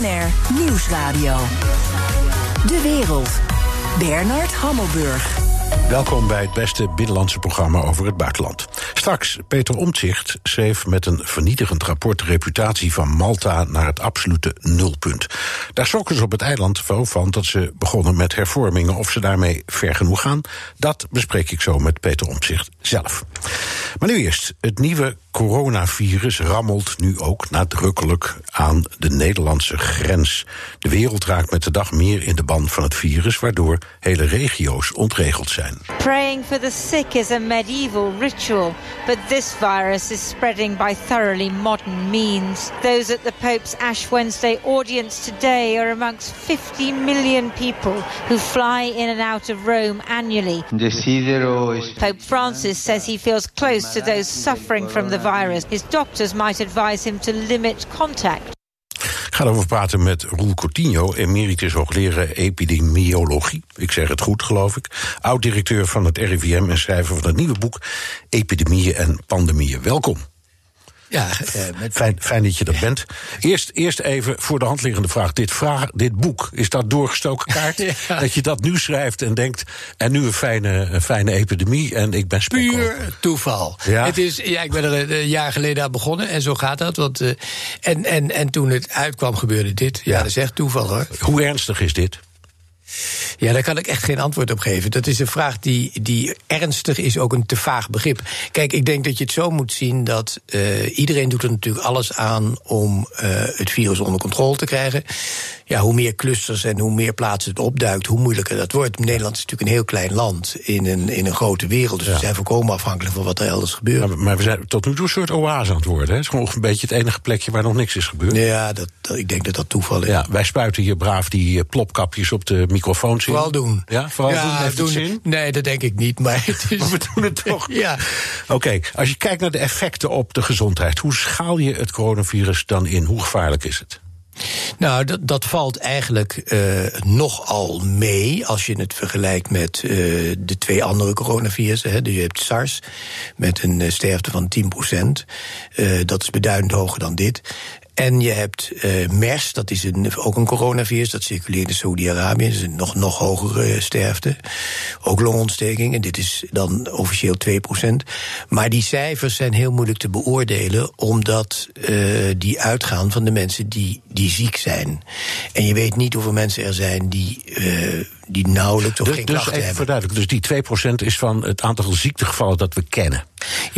BNR Nieuwsradio. De wereld. Bernard Hammelburg. Welkom bij het beste binnenlandse programma over het buitenland. Straks, Peter Omtzigt schreef met een vernietigend rapport de reputatie van Malta naar het absolute nulpunt. Daar schrokken ze op het eiland van dat ze begonnen met hervormingen. Of ze daarmee ver genoeg gaan, dat bespreek ik zo met Peter Omtzigt zelf. Maar nu eerst, het nieuwe coronavirus rammelt nu ook nadrukkelijk aan de Nederlandse grens. De wereld raakt met de dag meer in de band van het virus, waardoor hele regio's ontregeld zijn. Praying for the sick is a medieval ritual, but this virus is spreading by thoroughly modern means. Those at the Pope's Ash Wednesday audience today are amongst 50 million people who fly in and out of Rome annually. Pope Francis says he feels close to those suffering from the virus. His doctors might advise him to limit contact. Ik ga erover praten met Roel Coutinho, emeritus hoogleraar epidemiologie. Ik zeg het goed, geloof ik. Oud-directeur van het RIVM en schrijver van het nieuwe boek Epidemieën en Pandemieën. Welkom. Ja, eh, met... fijn, fijn dat je er bent. Eerst, eerst even voor de hand liggende vraag. Dit, vraag, dit boek, is dat doorgestoken kaart? Dat je dat nu schrijft en denkt... en nu een fijne, een fijne epidemie en ik ben spekkel. Puur toeval. Ja? Het is, ja, ik ben er een jaar geleden aan begonnen en zo gaat dat. Want, uh, en, en, en toen het uitkwam gebeurde dit. Ja, dat is echt toeval hoor. Hoe ernstig is dit? Ja, daar kan ik echt geen antwoord op geven. Dat is een vraag die, die ernstig is, ook een te vaag begrip. Kijk, ik denk dat je het zo moet zien dat uh, iedereen doet er natuurlijk alles aan om uh, het virus onder controle te krijgen. Ja, hoe meer clusters en hoe meer plaatsen het opduikt, hoe moeilijker dat wordt. Nederland is natuurlijk een heel klein land in een, in een grote wereld. Dus ja. we zijn volkomen afhankelijk van wat er elders gebeurt. Maar, maar we zijn tot nu toe een soort oase aan het worden. Hè? Het is gewoon een beetje het enige plekje waar nog niks is gebeurd. Ja, dat, dat ik denk dat dat toeval is. Ja, wij spuiten hier braaf die plopkapjes op de microfoons in. Vooral doen. Ja, vooral ja, doen. Heeft doen. zin? Nee, dat denk ik niet. Maar, het is... maar we doen het toch. ja. Oké, okay, als je kijkt naar de effecten op de gezondheid, hoe schaal je het coronavirus dan in? Hoe gevaarlijk is het? Nou, dat, dat valt eigenlijk uh, nogal mee als je het vergelijkt met uh, de twee andere coronavirussen. Hè. Dus je hebt SARS met een uh, sterfte van 10%. dat is beduidend hoger dan dit. En je hebt uh, MERS, dat is een, ook een coronavirus, dat circuleert in Saudi-Arabië, dat is een nog, nog hogere sterfte. Ook longontsteking, en dit is dan officieel 2%. Maar die cijfers zijn heel moeilijk te beoordelen, omdat uh, die uitgaan van de mensen die, die ziek zijn. En je weet niet hoeveel mensen er zijn die. Uh, die nauwelijks of dus, geen dus klachten even hebben. Dus die 2% is van het aantal ziektegevallen dat we kennen.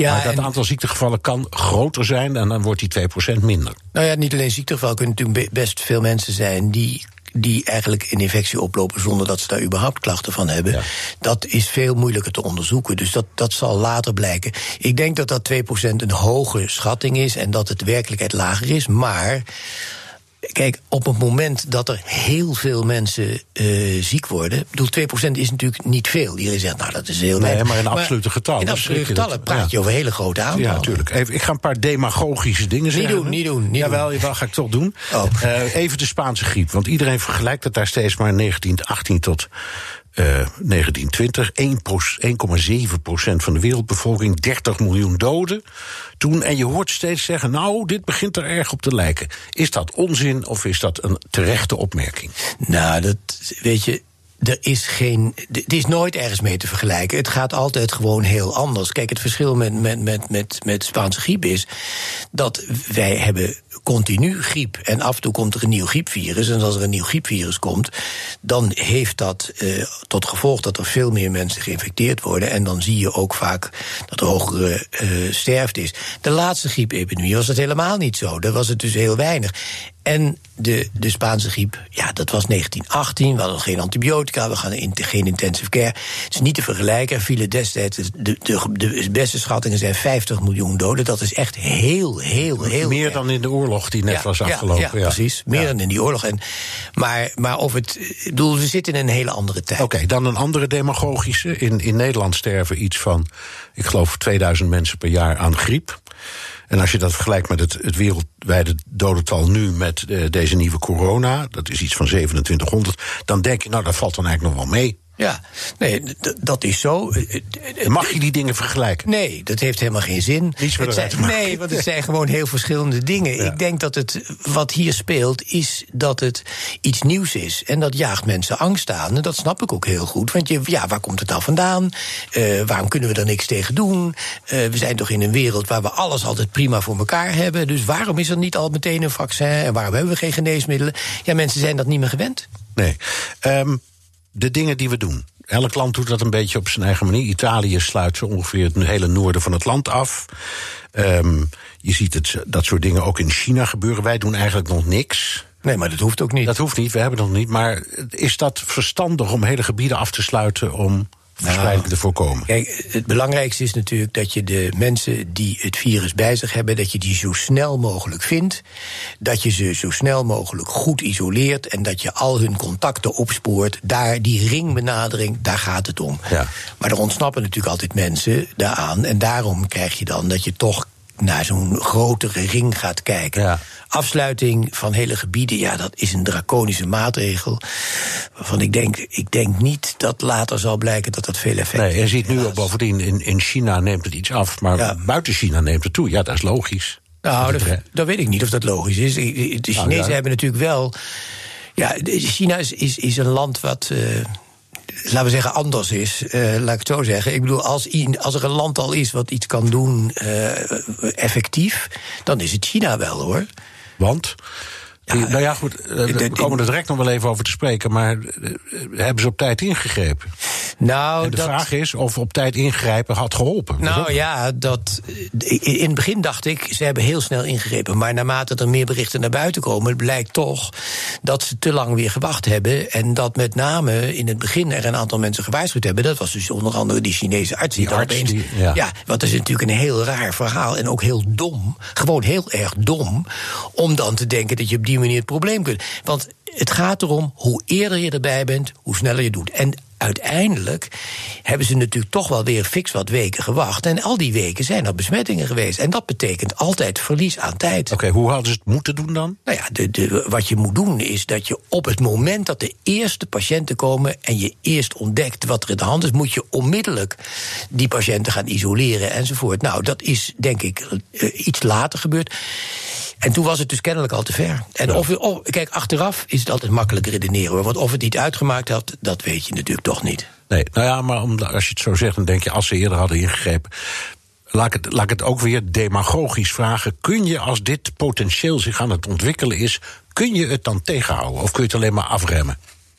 Ja, maar dat aantal ziektegevallen kan groter zijn en dan wordt die 2% minder. Nou ja, niet alleen ziektegevallen kunnen natuurlijk be- best veel mensen zijn die die eigenlijk een infectie oplopen zonder dat ze daar überhaupt klachten van hebben. Ja. Dat is veel moeilijker te onderzoeken. Dus dat, dat zal later blijken. Ik denk dat dat 2% een hoge schatting is en dat het werkelijkheid lager is. Maar Kijk, op het moment dat er heel veel mensen uh, ziek worden. Ik bedoel, 2% is natuurlijk niet veel. Iedereen zegt, nou, dat is heel Nee, weinig. maar in absolute getallen. In absolute getallen dat- praat je over hele grote aantallen. Ja, natuurlijk. Even, ik ga een paar demagogische dingen Niet zeggen. doen, niet doen, niet Jawel, doen. jawel, ga ik toch doen. Oh. Eh, even de Spaanse griep. Want iedereen vergelijkt het daar steeds maar 1918 tot eh 1920. 1 pros- 1,7 procent van de wereldbevolking, 30 miljoen doden. Toen, en je hoort steeds zeggen, nou, dit begint er erg op te lijken. Is dat onzin of is dat een terechte opmerking? Nou, dat weet je. Er is geen. Het is nooit ergens mee te vergelijken. Het gaat altijd gewoon heel anders. Kijk, het verschil met, met, met, met, met Spaanse griep is dat wij hebben continu griep. En af en toe komt er een nieuw griepvirus. En als er een nieuw griepvirus komt, dan heeft dat uh, tot gevolg dat er veel meer mensen geïnfecteerd worden. En dan zie je ook vaak dat er hogere uh, sterfte is. De laatste griepepidemie was dat helemaal niet zo. Daar was het dus heel weinig. En de, de Spaanse griep, ja, dat was 1918. We hadden geen antibiotica, we gaan in, geen intensive care. Het is niet te vergelijken. Er vielen destijds, de, de, de beste schattingen zijn 50 miljoen doden. Dat is echt heel, heel, heel. Meer erg. dan in de oorlog die net Ja, was ja, afgelopen. Ja, precies. Meer dan in die oorlog. En, maar, maar of het. Ik bedoel, we zitten in een hele andere tijd. Oké, dan een andere demagogische. In, in Nederland sterven iets van, ik geloof, 2000 mensen per jaar aan griep. En als je dat vergelijkt met het, het wereldwijde dodental nu met uh, deze nieuwe corona, dat is iets van 2700, dan denk je, nou, dat valt dan eigenlijk nog wel mee. Ja, nee, dat is zo. Mag je die dingen vergelijken? Nee, dat heeft helemaal geen zin. Het zijn, nee, want het zijn gewoon heel verschillende dingen. Ik denk dat het wat hier speelt, is dat het iets nieuws is. En dat jaagt mensen angst aan. En dat snap ik ook heel goed. Want je, ja, waar komt het nou vandaan? Uh, waarom kunnen we er niks tegen doen? Uh, we zijn toch in een wereld waar we alles altijd prima voor elkaar hebben. Dus waarom is er niet al meteen een vaccin? En waarom hebben we geen geneesmiddelen? Ja, mensen zijn dat niet meer gewend. Nee. Um, de dingen die we doen. Elk land doet dat een beetje op zijn eigen manier. Italië sluit zo ongeveer het hele noorden van het land af. Um, je ziet het, dat soort dingen ook in China gebeuren. Wij doen eigenlijk nog niks. Nee, maar dat hoeft ook niet. Dat hoeft niet, we hebben het nog niet. Maar is dat verstandig om hele gebieden af te sluiten om verspreiding nou, te voorkomen? Kijk, het belangrijkste is natuurlijk dat je de mensen die het virus bij zich hebben, dat je die zo snel mogelijk vindt. Dat je ze zo snel mogelijk goed isoleert en dat je al hun contacten opspoort. Daar, die ringbenadering, daar gaat het om. Ja. Maar er ontsnappen natuurlijk altijd mensen daaraan. En daarom krijg je dan dat je toch naar zo'n grotere ring gaat kijken. Ja. Afsluiting van hele gebieden, ja, dat is een draconische maatregel. Waarvan ik denk, ik denk niet dat later zal blijken dat dat veel effect heeft. Nee, je ziet nu ook bovendien, in, in China neemt het iets af, maar buiten China neemt het toe. Ja, dat is logisch. Nou, dat, dat, weet ik niet of dat logisch is. De nou, Chinezen hebben natuurlijk wel. Ja, China is, is, is een land wat. Uh, laten we zeggen, anders is. Uh, laat ik het zo zeggen. Ik bedoel, als, als er een land al is wat iets kan doen uh, effectief, dan is het China wel hoor. Want? Nou ja, goed, eh, we komen er direct nog wel even over te spreken, maar eh, hebben ze op tijd ingegrepen? Nou, en de vraag is of op tijd ingrijpen had geholpen. Nou ja, dat, in het begin dacht ik, ze hebben heel snel ingegrepen. Maar naarmate er meer berichten naar buiten komen, blijkt toch dat ze te lang weer gewacht hebben. En dat met name in het begin er een aantal mensen gewaarschuwd hebben. Dat was dus onder andere die Chinese arts. Die, arts opeens, die, ja. ja, wat is natuurlijk een heel raar verhaal en ook heel dom. Gewoon heel erg dom. Om dan te denken dat je op die manier het probleem kunt. Want het gaat erom hoe eerder je erbij bent, hoe sneller je doet. En uiteindelijk hebben ze natuurlijk toch wel weer fix wat weken gewacht. En al die weken zijn er besmettingen geweest. En dat betekent altijd verlies aan tijd. Oké, hoe hadden ze het moeten doen dan? Nou ja, de, de, wat je moet doen is dat je op het moment dat de eerste patiënten komen en je eerst ontdekt wat er in de hand is, moet je onmiddellijk die patiënten gaan isoleren enzovoort. Nou, dat is denk ik uh, iets later gebeurd. En toen was het dus kennelijk al te ver. En of, oh, kijk, achteraf is het altijd makkelijk redeneren hoor. Want of het niet uitgemaakt had, dat weet je natuurlijk toch niet. Nee, nou ja, maar als je het zo zegt, dan denk je als ze eerder hadden ingegrepen. Laat ik, het, laat ik het ook weer demagogisch vragen. Kun je, als dit potentieel zich aan het ontwikkelen is, kun je het dan tegenhouden? Of kun je het alleen maar afremmen?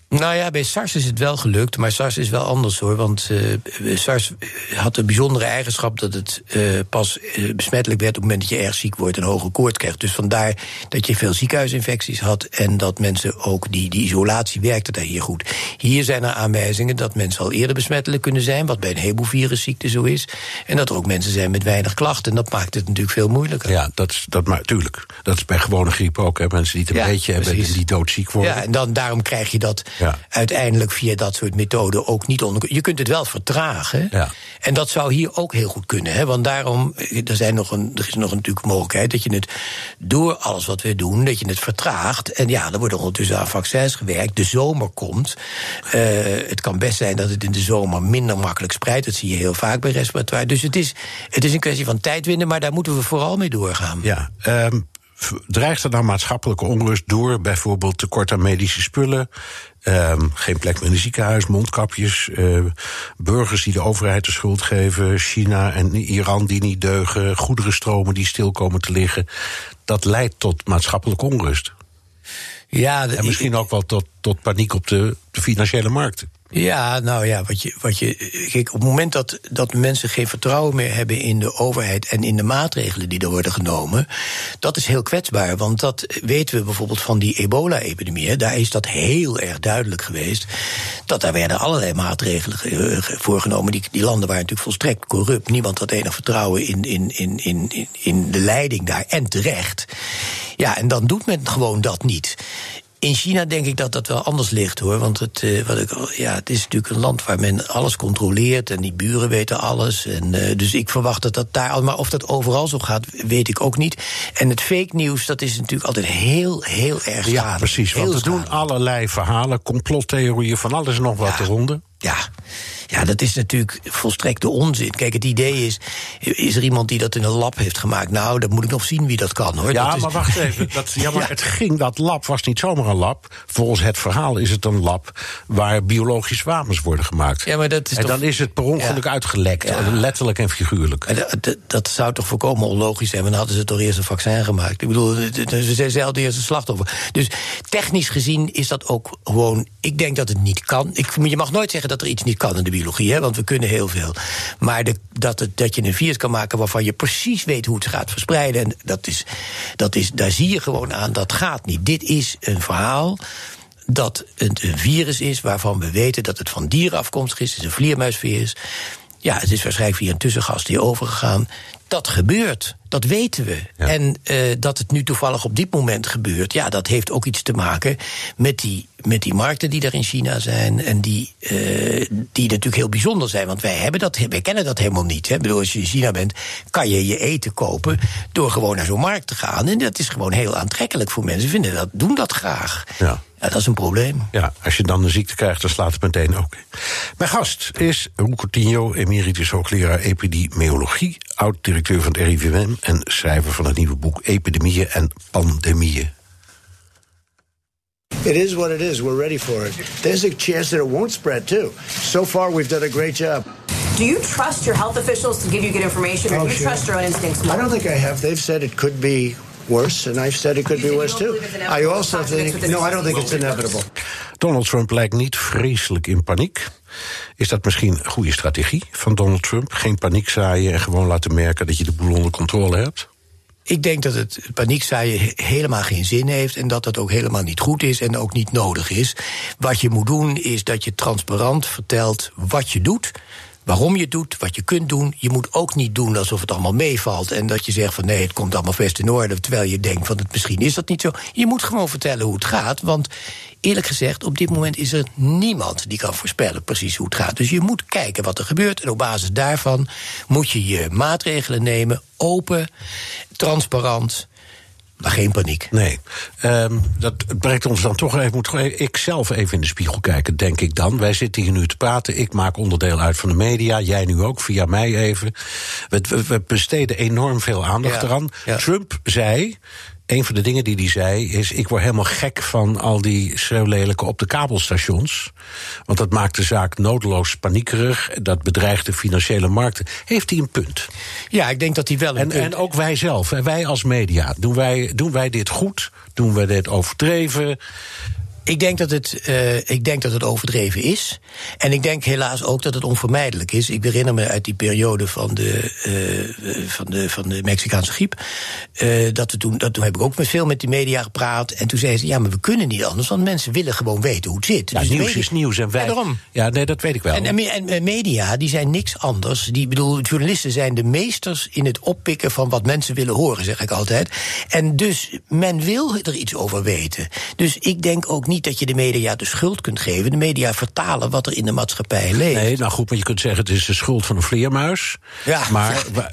Nou ja, bij SARS is het wel gelukt, maar SARS is wel anders hoor. Want uh, SARS had de bijzondere eigenschap dat het uh, pas uh, besmettelijk werd op het moment dat je erg ziek wordt en hoge koorts krijgt. Dus vandaar dat je veel ziekenhuisinfecties had en dat mensen ook die, die isolatie werkte daar hier goed. Hier zijn er aanwijzingen dat mensen al eerder besmettelijk kunnen zijn, wat bij een heleboel virusziekten zo is. En dat er ook mensen zijn met weinig klachten. En dat maakt het natuurlijk veel moeilijker. Ja, dat, is, dat maar tuurlijk. Dat is bij gewone griep ook. Hè. Mensen die het een beetje hebben en die doodziek worden. Ja, en dan, daarom krijg je dat ja. uiteindelijk via dat soort methoden ook niet onder. Je kunt het wel vertragen. Ja. En dat zou hier ook heel goed kunnen. Hè? Want daarom, er, zijn nog een, er is nog natuurlijk mogelijkheid dat je het door alles wat we doen, dat je het vertraagt. En ja, er wordt ondertussen aan vaccins gewerkt. De zomer komt. Uh, het kan best zijn dat het in de zomer minder makkelijk spreidt. Dat zie je heel vaak bij respiratoire. Dus het is, het is een kwestie van tijd winnen, maar daar moeten we vooral mee doorgaan. Ja, um, dreigt er dan maatschappelijke onrust door? Bijvoorbeeld tekort aan medische spullen, um, geen plek meer in het ziekenhuis, mondkapjes, uh, burgers die de overheid de schuld geven, China en Iran die niet deugen, goederenstromen die stil komen te liggen. Dat leidt tot maatschappelijke onrust. Ja, en misschien ook wel tot, tot paniek op de, de financiële markten. Ja, nou ja, wat je, wat je. Kijk, op het moment dat, dat mensen geen vertrouwen meer hebben in de overheid en in de maatregelen die er worden genomen, dat is heel kwetsbaar. Want dat weten we bijvoorbeeld van die ebola-epidemie. Daar is dat heel erg duidelijk geweest. Dat daar werden allerlei maatregelen voorgenomen. Die, die landen waren natuurlijk volstrekt corrupt. Niemand had enig vertrouwen in, in, in, in, in de leiding daar. En terecht. Ja, en dan doet men gewoon dat niet. In China denk ik dat dat wel anders ligt hoor. Want het, uh, wat ik, ja, het is natuurlijk een land waar men alles controleert en die buren weten alles. En, uh, dus ik verwacht dat dat daar. Maar of dat overal zo gaat, weet ik ook niet. En het fake nieuws, dat is natuurlijk altijd heel, heel erg Ja, precies. Want er doen allerlei verhalen, complottheorieën, van alles nog wat ja. eronder. Ja, ja, dat is natuurlijk volstrekte onzin. Kijk, het idee is, is er iemand die dat in een lab heeft gemaakt? Nou, dan moet ik nog zien wie dat kan, hoor. Ja, dat maar wacht even. Dat, ja, maar het ging, dat lab was niet zomaar een lab. Volgens het verhaal is het een lab waar biologische wapens worden gemaakt. Ja, maar dat is en toch... dan is het per ongeluk uitgelekt, letterlijk en figuurlijk. Dat, dat, zou toch voorkomen onlogisch zijn, want dan hadden ze toch eerst een vaccin gemaakt. Ik bedoel, ze zijn zelf de eerste slachtoffer. Dus technisch gezien is dat ook gewoon. Ik denk dat het niet kan. Ik, je mag nooit zeggen dat er iets niet kan in de biologie, hè, want we kunnen heel veel. Maar de, dat, het, dat je een virus kan maken waarvan je precies weet hoe het gaat verspreiden, en dat is, dat is, daar zie je gewoon aan, dat gaat niet. Dit is een verhaal dat een virus is waarvan we weten dat het van dieren afkomstig is. Het is een vleermuisvirus. Ja, het is waarschijnlijk via een tussengast hier overgegaan. Dat gebeurt, dat weten we. En uh, dat het nu toevallig op dit moment gebeurt, ja, dat heeft ook iets te maken met die, met die markten die er in China zijn. En die, uh, die natuurlijk heel bijzonder zijn. Want wij, hebben dat, wij kennen dat helemaal niet. Hè. Ik bedoel, als je in China bent, kan je je eten kopen door gewoon naar zo'n markt te gaan. En dat is gewoon heel aantrekkelijk voor mensen. Vinden dat, doen dat graag. Ja. Ja, dat is een probleem. Ja, als je dan een ziekte krijgt, dan slaat het meteen ook. Mijn gast is Roel Coutinho, emeritus hoogleraar epidemiologie, oud-directeur van het RIVM en schrijver van het nieuwe boek Epidemieën en Pandemieën. It is what it is. We're ready for it. There's a chance that it won't spread too. So far, we've done a great job. Do you trust your health officials to give you good information, or Oh, do you sure. trust your own instincts more? I don't think I have. They've said it could be worse, and I've said it could be worse too. I inevitable? also think no, I don't think it's inevitable. Donald Trump lijkt niet vreselijk in paniek. Is dat misschien een goede strategie van Donald Trump? Geen paniek zaaien en gewoon laten merken dat je de boel onder controle hebt? Ik denk dat het paniekzaaien he- helemaal geen zin heeft en dat dat ook helemaal niet goed is en ook niet nodig is. Wat je moet doen is dat je transparant vertelt wat je doet. Waarom je doet, wat je kunt doen. Je moet ook niet doen alsof het allemaal meevalt. En dat je zegt van nee, het komt allemaal best in orde. Terwijl je denkt van het, misschien is dat niet zo. Je moet gewoon vertellen hoe het gaat. Want eerlijk gezegd, op dit moment is er niemand die kan voorspellen precies hoe het gaat. Dus je moet kijken wat er gebeurt. En op basis daarvan moet je je maatregelen nemen. Open, transparant, geen paniek. Nee. Ehm, dat brengt ons dan toch even. Moet ik zelf even in de spiegel kijken, denk ik dan. Wij zitten hier nu te praten. Ik maak onderdeel uit van de media. Jij nu ook, via mij even. We, we- we besteden enorm veel aandacht Ja, eraan. ja. Trump zei. Een van de dingen die hij zei is: Ik word helemaal gek van al die schreeuwlelijke op de kabelstations. Want dat maakt de zaak nodeloos paniekerig. Dat bedreigt de financiële markten. Heeft hij een punt? Ja, ik denk dat hij wel een En, punt... en ook wij zelf, hè, wij als media. Doen wij, doen wij dit goed? Doen wij dit overdreven? Ik denk, dat het, eh, ik denk dat het overdreven is. En ik denk helaas ook dat het onvermijdelijk is. Ik herinner me uit die periode van de, eh, van de, van de Mexicaanse griep. eh, dat we toen, dat, toen heb ik ook met veel met de media gepraat. En toen zeiden ze: ja, maar we kunnen niet anders. Want mensen willen gewoon weten hoe het zit. Ja, Dus nieuws is nieuws. En wij, Ja, nee, dat weet ik wel. En, en, en, media, die zijn niks anders. Die, bedoel, journalisten zijn de meesters in het oppikken van wat mensen willen horen, zeg ik altijd. En dus, men wil er iets over weten. Dus ik denk ook niet dat je de media de schuld kunt geven. De media vertalen wat er in de maatschappij leeft. Nee, nou goed, maar je kunt zeggen het is de schuld van een vleermuis. Ja. Maar, wa-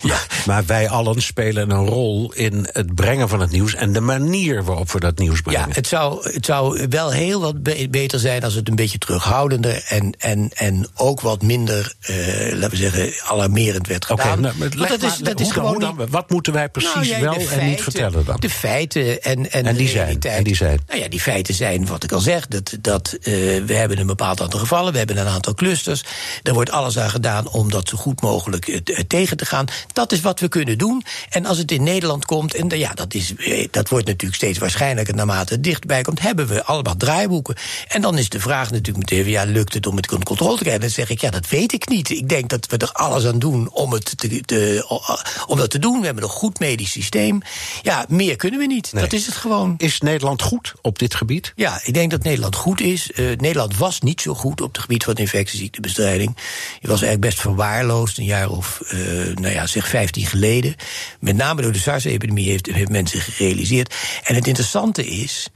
maar wij allen spelen een rol in het brengen van het nieuws en de manier waarop we dat nieuws brengen. Ja, het zou, het zou wel heel wat be- beter zijn als het een beetje terughoudender en, en, en ook wat minder, eh, laten we zeggen, alarmerend werd Oké, gedaan. nou, maar Want leg dat is, is hoe- gewoon hoe dan? niet- Wat moeten wij precies Nou ja, wel en niet vertellen dan? De feiten en, en, En de die zijn, realiteit. en die zijn. Nou ja, die feiten zijn, wat ik al zeg, dat, dat eh, we hebben een bepaald aantal gevallen, we hebben een aantal clusters. Er wordt alles aan gedaan om dat zo goed mogelijk eh, t- tegen te gaan. Dat is wat we kunnen doen. En als het in Nederland komt, en eh, ja, dat, is, eh, dat wordt natuurlijk steeds waarschijnlijker naarmate het dichtbij komt, hebben we allemaal draaiboeken. En dan is de vraag natuurlijk meteen, ja, lukt het om het onder controle te krijgen? Dan zeg ik, ja, dat weet ik niet. Ik denk dat we er alles aan doen om, het te, te- om dat te doen. We hebben een goed medisch systeem. Ja, meer kunnen we niet. Nee. Dat is het gewoon. Is Nederland goed op dit gebied? Ja, ik denk dat Nederland goed is. Eh, Nederland was niet zo goed op het gebied van infectieziektebestrijding. Het was eigenlijk best verwaarloosd, een jaar of, eh, nou ja, zeg 15 geleden. Met name door de SARS-epidemie heeft, heeft men zich gerealiseerd. En het interessante is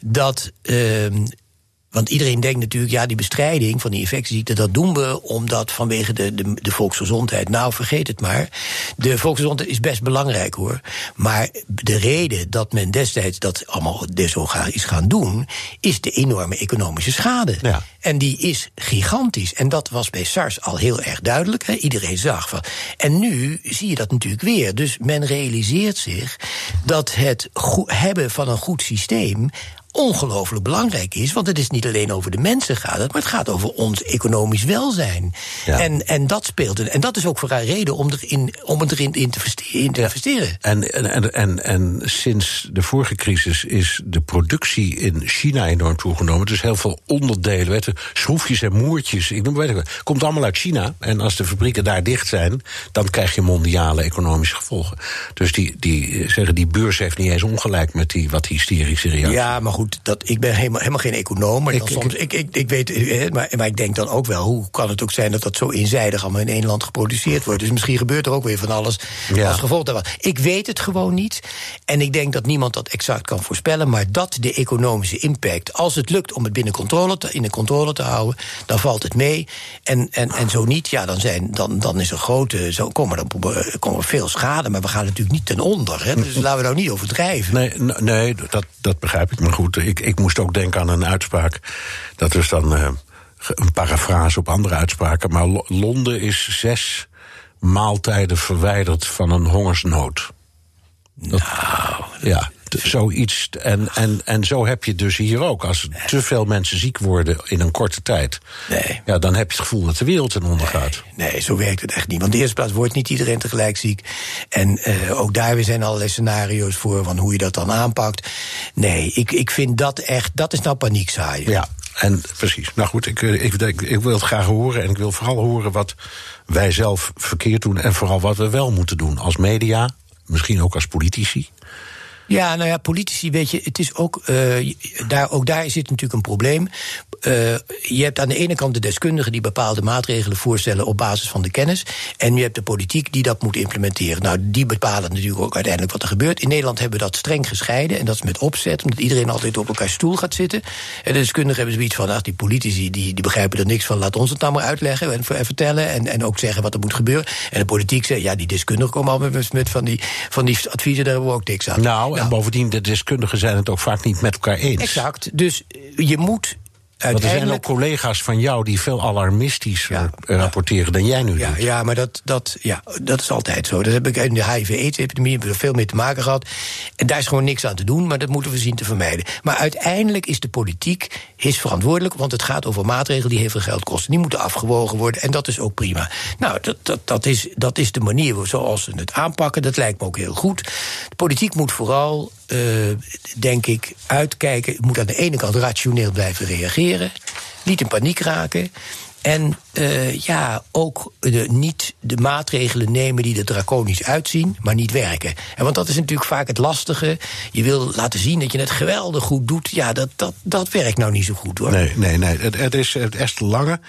dat. ehm, Want iedereen denkt natuurlijk, ja, die bestrijding van die infectieziekten, dat doen we omdat vanwege de, de, de volksgezondheid. Nou, vergeet het maar. De volksgezondheid is best belangrijk hoor. Maar de reden dat men destijds dat allemaal zo is gaan doen, is de enorme economische schade. Ja. En die is gigantisch. En dat was bij SARS al heel erg duidelijk. Hè? Iedereen zag van. En nu zie je dat natuurlijk weer. Dus men realiseert zich dat het hebben van een goed systeem ongelooflijk belangrijk is. Want het is niet alleen over de mensen gaat het, maar het gaat over ons economisch welzijn. Ja. En, en dat speelt. En dat is ook voor haar reden om, erin, om het erin in te investeren. In te investeren. En, en, en, en, en sinds de vorige crisis is de productie in China enorm toegenomen. Dus heel veel onderdelen, weet je, schroefjes en moertjes. Ik noem, weet ik, komt allemaal uit China. En als de fabrieken daar dicht zijn, dan krijg je mondiale economische gevolgen. Dus die, die, zeggen, die beurs heeft niet eens ongelijk met die wat hysterische reactie. Ja, maar goed dat, ik ben helemaal, helemaal geen econoom. Maar ik, soms, ik, ik, ik weet, eh, maar, maar ik denk dan ook wel, hoe kan het ook zijn dat dat zo eenzijdig allemaal in één land geproduceerd wordt? Dus misschien gebeurt er ook weer van alles Ja. als gevolg daarvan. Ik weet het gewoon niet. En ik denk dat niemand dat exact kan voorspellen. Maar dat de economische impact, als het lukt om het binnen controle te, in de controle te houden, dan valt het mee. En, en, en zo niet, ja, dan, zijn, dan, dan is er grote, zo komen er, komen er veel schade. Maar we gaan natuurlijk niet ten onder. Hè? Dus laten we nou niet overdrijven. Nee, nee dat, dat begrijp ik. Maar goed, ik, ik moest ook denken aan een uitspraak. Dat is dan eh, een parafrase op andere uitspraken. Maar Lo- Londen is zes maaltijden verwijderd van een hongersnood. Dat- ja, zoiets. En, en, en zo heb je dus hier ook. Als te veel mensen ziek worden in een korte tijd. Nee. Ja, dan heb je het gevoel dat de wereld ten onder gaat. Nee, zo werkt het echt niet. Want in de eerste plaats wordt niet iedereen tegelijk ziek. En eh, ook daar weer zijn allerlei scenario's voor van hoe je dat dan aanpakt. Nee, ik, ik vind dat echt, dat is nou paniekzaaien. Ja, en precies. Nou goed, ik, eh, ik, ik, ik wil het graag horen. En ik wil vooral horen wat wij zelf verkeerd doen. En vooral wat we wel moeten doen als media. Misschien ook als politici. Ja, nou ja, politici, weet je, het is ook, eh, daar, ook daar zit natuurlijk een probleem. Eh, je hebt aan de ene kant de deskundigen die bepaalde maatregelen voorstellen op basis van de kennis. En je hebt de politiek die dat moet implementeren. Nou, die bepalen natuurlijk ook uiteindelijk wat er gebeurt. In Nederland hebben we dat streng gescheiden. En dat is met opzet, omdat iedereen altijd op elkaar stoel gaat zitten. En de deskundigen hebben zoiets van, ach, die politici die, die begrijpen er niks van. Laat ons het nou maar uitleggen en, en vertellen. En, en ook zeggen wat er moet gebeuren. En de politiek zegt, ja, die deskundigen komen al met, met van, die, van die adviezen, daar hebben we ook niks aan. Nou, en bovendien, de deskundigen zijn het ook vaak niet met elkaar eens. Exact. Dus eh, je moet Want er zijn ook collega's van jou die veel alarmistischer Ja, eh, rapporteren dan jij nu Ja, doet. ja, maar dat, dat, ja, dat is altijd zo. Dat heb ik in de HIV-AIDS-epidemie hebben we er veel mee te maken gehad. En daar is gewoon niks aan te doen, maar dat moeten we zien te vermijden. Maar uiteindelijk is de politiek is verantwoordelijk, want het gaat over maatregelen die heel veel geld kosten. Die moeten afgewogen worden en dat is ook prima. Nou, dat, dat, dat, is, dat is de manier zoals ze het aanpakken. Dat lijkt me ook heel goed. De politiek moet vooral, eh, denk ik, uitkijken. Moet aan de ene kant rationeel blijven reageren, niet in paniek raken. En eh, ja, ook de, niet de maatregelen nemen die er draconisch uitzien, maar niet werken. En want dat is natuurlijk vaak het lastige. Je wil laten zien dat je het geweldig goed doet. Ja, dat, dat, dat werkt nou niet zo goed hoor. Nee, nee, nee. Het, het is het Esther Lange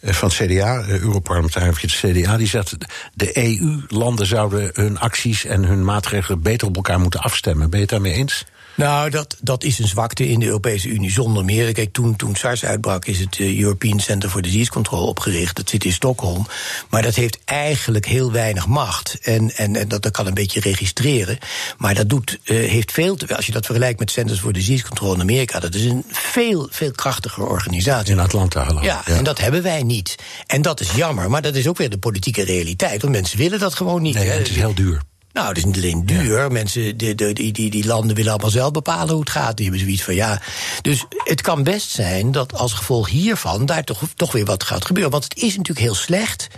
eh, van het CDA, eh, Europarlementariër van het CDA, die zegt: de EU-landen zouden hun acties en hun maatregelen beter op elkaar moeten afstemmen. Ben je het daarmee eens? Nou, dat, dat is een zwakte in de Europese Unie zonder meer. Kijk, toen, toen SARS uitbrak is het eh, European Center for Disease Control opgericht. Dat zit in Stockholm. Maar dat heeft eigenlijk heel weinig macht. En, en, en dat, dat kan een beetje registreren. Maar dat doet, eh, heeft veel te, Als je dat vergelijkt met Centers for Disease Control in Amerika, dat is een veel, veel krachtiger organisatie. In Atlanta, geloof ik. Ja, en dat hebben wij niet. En dat is jammer, maar dat is ook weer de politieke realiteit. Want mensen willen dat gewoon niet. Nee, hè. het is heel duur. Nou, het is niet alleen duur. Mensen, de, de, die, die, die landen willen allemaal zelf bepalen hoe het gaat. Die hebben zoiets van ja. Dus het kan best zijn dat als gevolg hiervan daar toch, toch weer wat gaat gebeuren. Want het is natuurlijk heel slecht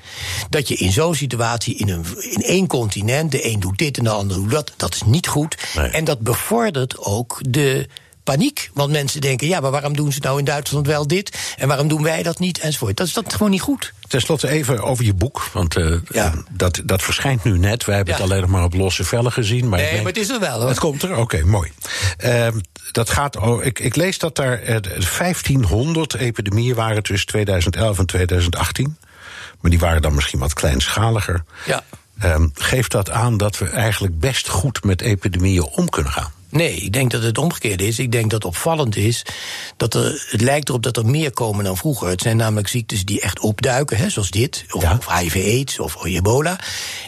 dat je in zo'n situatie in, een, in één continent, de een doet dit en de ander doet dat. Dat is niet goed. Nee. En dat bevordert ook de paniek. Want mensen denken, ja, maar waarom doen ze nou in Duitsland wel dit? En waarom doen wij dat niet? Enzovoort. Dat is dat gewoon niet goed. Ten slotte even over je boek, want eh, Ja. dat, dat verschijnt nu net. Wij hebben Ja. het alleen nog maar op losse vellen gezien. Maar Nee, denk- maar het is er wel hoor. Het komt er, oké, mooi. Ehm, dat gaat, oh, ik, ik lees dat daar eh, 1500 epidemieën waren tussen 2011 en 2018. Maar die waren dan misschien wat kleinschaliger. Ja. Ehm, geeft dat aan dat we eigenlijk best goed met epidemieën om kunnen gaan? Nee, ik denk dat het omgekeerd is. Ik denk dat opvallend is dat er, het lijkt erop dat er meer komen dan vroeger. Het zijn namelijk ziektes die echt opduiken, hè, zoals dit, of, Ja. of HIV-AIDS of ebola.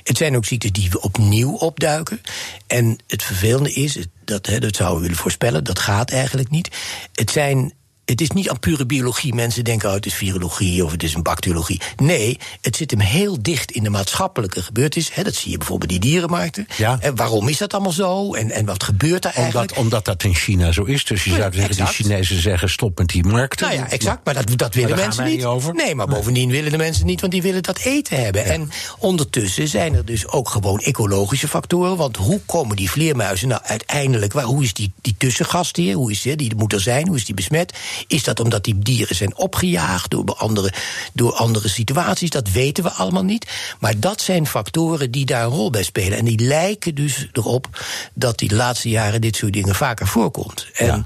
Het zijn ook ziektes die opnieuw opduiken. En het vervelende is, dat, hè, dat zouden we willen voorspellen, dat gaat eigenlijk niet. Het zijn. Het is niet aan pure biologie. Mensen denken, oh, het is virologie of het is een bacteriologie. Nee, het zit hem heel dicht in de maatschappelijke gebeurtenissen. Hè, dat zie je bijvoorbeeld in die dierenmarkten. Ja. En waarom is dat allemaal zo? En, en wat gebeurt daar eigenlijk? Omdat, dat in China zo is. Dus je zou zeggen, die. Chinezen zeggen stop met die markten. Nou ja, exact. Maar dat, dat willen mensen niet over. Nee, maar bovendien willen de mensen niet, want die willen dat eten hebben. En ondertussen zijn er dus ook gewoon ecologische factoren. Want hoe komen die vleermuizen nou uiteindelijk... Waar, hoe is die, die tussengast hier? Hoe is die, die moet er zijn? Hoe is die besmet? Is dat omdat die dieren zijn opgejaagd door andere, door andere situaties? Dat weten we allemaal niet. Maar dat zijn factoren die daar een rol bij spelen. En die lijken dus erop dat die de laatste jaren dit soort dingen vaker voorkomt. En Ja.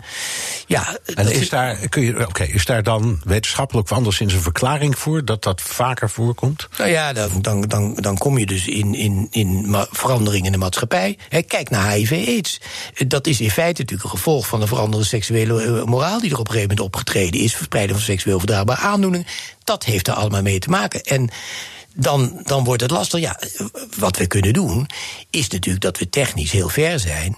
ja, En is daar, kun je, oké, is daar dan wetenschappelijk of anderszins een verklaring voor dat dat vaker voorkomt? Nou ja, dan, dan, dan, dan kom je dus in, in, in ma- verandering in de maatschappij. Kijk naar HIV-AIDS. Dat is in feite natuurlijk een gevolg van een veranderde seksuele eh, moraal... die er op een gegeven moment opgetreden is. Verspreiding van seksueel verdraagbare aandoeningen. Dat heeft er allemaal mee te maken. En dan, dan wordt het lastig. Ja, wat we kunnen doen, is natuurlijk dat we technisch heel ver zijn...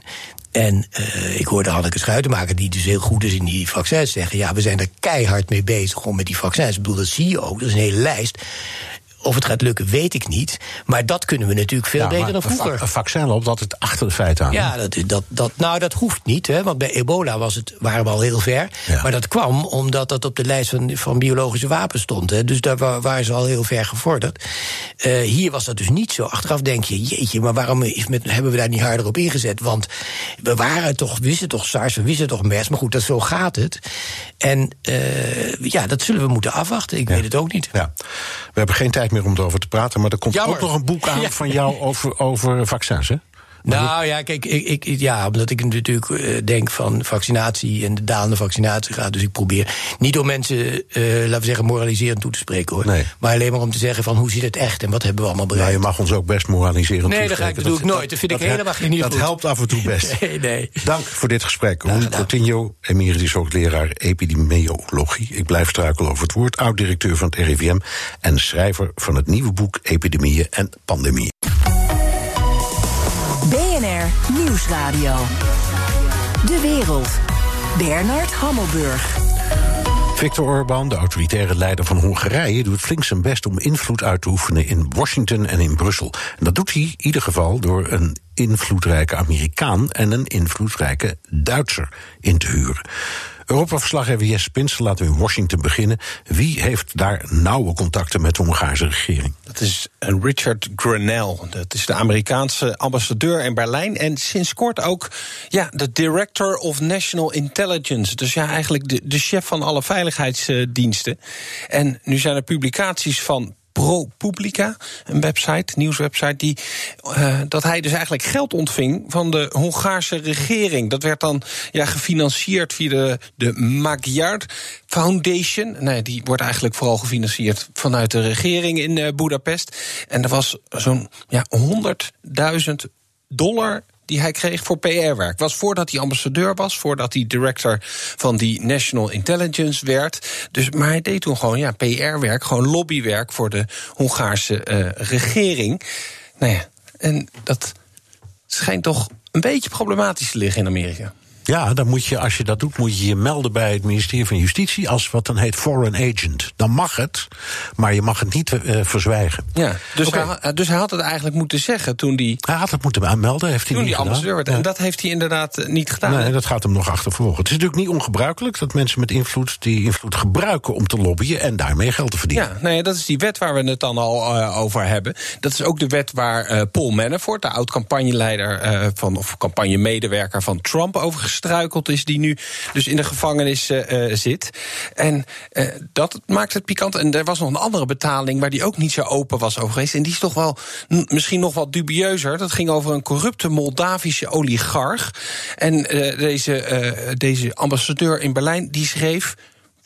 En eh, ik hoorde Hanneke Schuitenmaker, die dus heel goed is in die vaccins, zeggen: ja, we zijn er keihard mee bezig om met die vaccins. Ik bedoel, dat zie je ook. Dat is een hele lijst. Of het gaat lukken, weet ik niet. Maar dat kunnen we natuurlijk veel Ja, beter dan vroeger. Een vaccin loopt altijd achter de feiten aan. Ja, dat, dat, dat, nou, dat hoeft niet. Hè, want bij ebola was het, waren we al heel ver. Ja. Maar dat kwam omdat dat op de lijst van, van biologische wapens stond. Hè, dus daar wa- waren ze al heel ver gevorderd. Eh, hier was dat dus niet zo. Achteraf denk je, jeetje, maar waarom is met, hebben we daar niet harder op ingezet? Want we waren toch, wisten toch SARS, we wisten toch MERS. Maar goed, dat, zo gaat het. En eh, ja, dat zullen we moeten afwachten. Ik weet het ook niet. Ja. We hebben geen tijd meer om erover te praten, maar er komt Jammer. ook nog een boek aan Ja. van jou over, over vaccins, hè? Nou ja, kijk, ik, ik, ja, omdat ik natuurlijk eh, denk van vaccinatie en de dalende vaccinatiegraad. Dus ik probeer niet om mensen, eh, laten we zeggen, moraliserend toe te spreken hoor. Nee. Maar alleen maar om te zeggen van hoe zit het echt en wat hebben we allemaal Nou, bereikt. je mag ons ook best moraliseren. Nee, dat ga ik- dat doe ik nooit. Dat vind ik helemaal geen Dat goed. helpt af en toe best. Nee, nee. Dank voor dit gesprek. Roel gedaan. Coutinho, emeritus hoogleraar epidemiologie. Ik blijf struikelen over het woord. Oud-directeur van het RIVM en schrijver van het nieuwe boek Epidemieën en Pandemieën. Nieuwsradio. De wereld. Bernard Hammelburg. Viktor Orbán, de autoritaire leider van Hongarije, doet flink zijn best om invloed uit te oefenen in Washington en in Brussel. En dat doet hij in ieder geval door een invloedrijke Amerikaan en een invloedrijke Duitser in te huren. Europa-verslaggever Jesse Pinsel laten we in Washington beginnen. Wie heeft daar nauwe contacten met de Hongaarse regering? Dat is eh, Richard Grenell. Dat is de Amerikaanse ambassadeur in Berlijn. En sinds kort ook ja, de Director of National Intelligence. Dus ja, eigenlijk de, de chef van alle veiligheidsdiensten. En nu zijn er publicaties van ProPublica, een website, nieuwswebsite, die, eh, dat hij dus eigenlijk geld ontving van de Hongaarse regering. Dat werd dan ja, gefinancierd via de, de Magyar Foundation. Nee, die wordt eigenlijk vooral gefinancierd vanuit de regering in eh Budapest. En er was zo'n ja, 100.000 dollar die hij kreeg voor PR-werk. Was voordat hij ambassadeur was, voordat hij director van die National Intelligence werd. Dus, maar hij deed toen gewoon ja, PR-werk, gewoon lobbywerk voor de Hongaarse eh, regering. Nou ja, en dat schijnt toch een beetje problematisch te liggen in Amerika. Ja, dan moet je, als je dat doet, moet je je melden bij het ministerie van Justitie als wat dan heet foreign agent. Dan mag het, maar je mag het niet eh, verzwijgen. Ja, dus, hij, dus hij had het eigenlijk moeten zeggen toen die, Hij had het moeten aanmelden, heeft hij toen niet die ambassadeur werd. Ja. En dat heeft hij inderdaad eh, niet gedaan. Nee, dat gaat hem nog achtervolgen. Het is natuurlijk niet ongebruikelijk dat mensen met invloed die invloed gebruiken om te lobbyen en daarmee geld te verdienen. Ja, nee, dat is die wet waar we het dan al eh, over hebben. Dat is ook de wet waar Paul Manafort, de oud-campagneleider eh, van of campagnemedewerker van Trump, over gestruikeld is, die nu dus in de gevangenis eh, zit. En eh, dat maakt het pikant. En er was nog een andere betaling waar die ook niet zo open was over geweest. En die is toch wel misschien nog wat dubieuzer. Dat ging over een corrupte Moldavische oligarch. En eh, deze, deze ambassadeur in Berlijn die schreef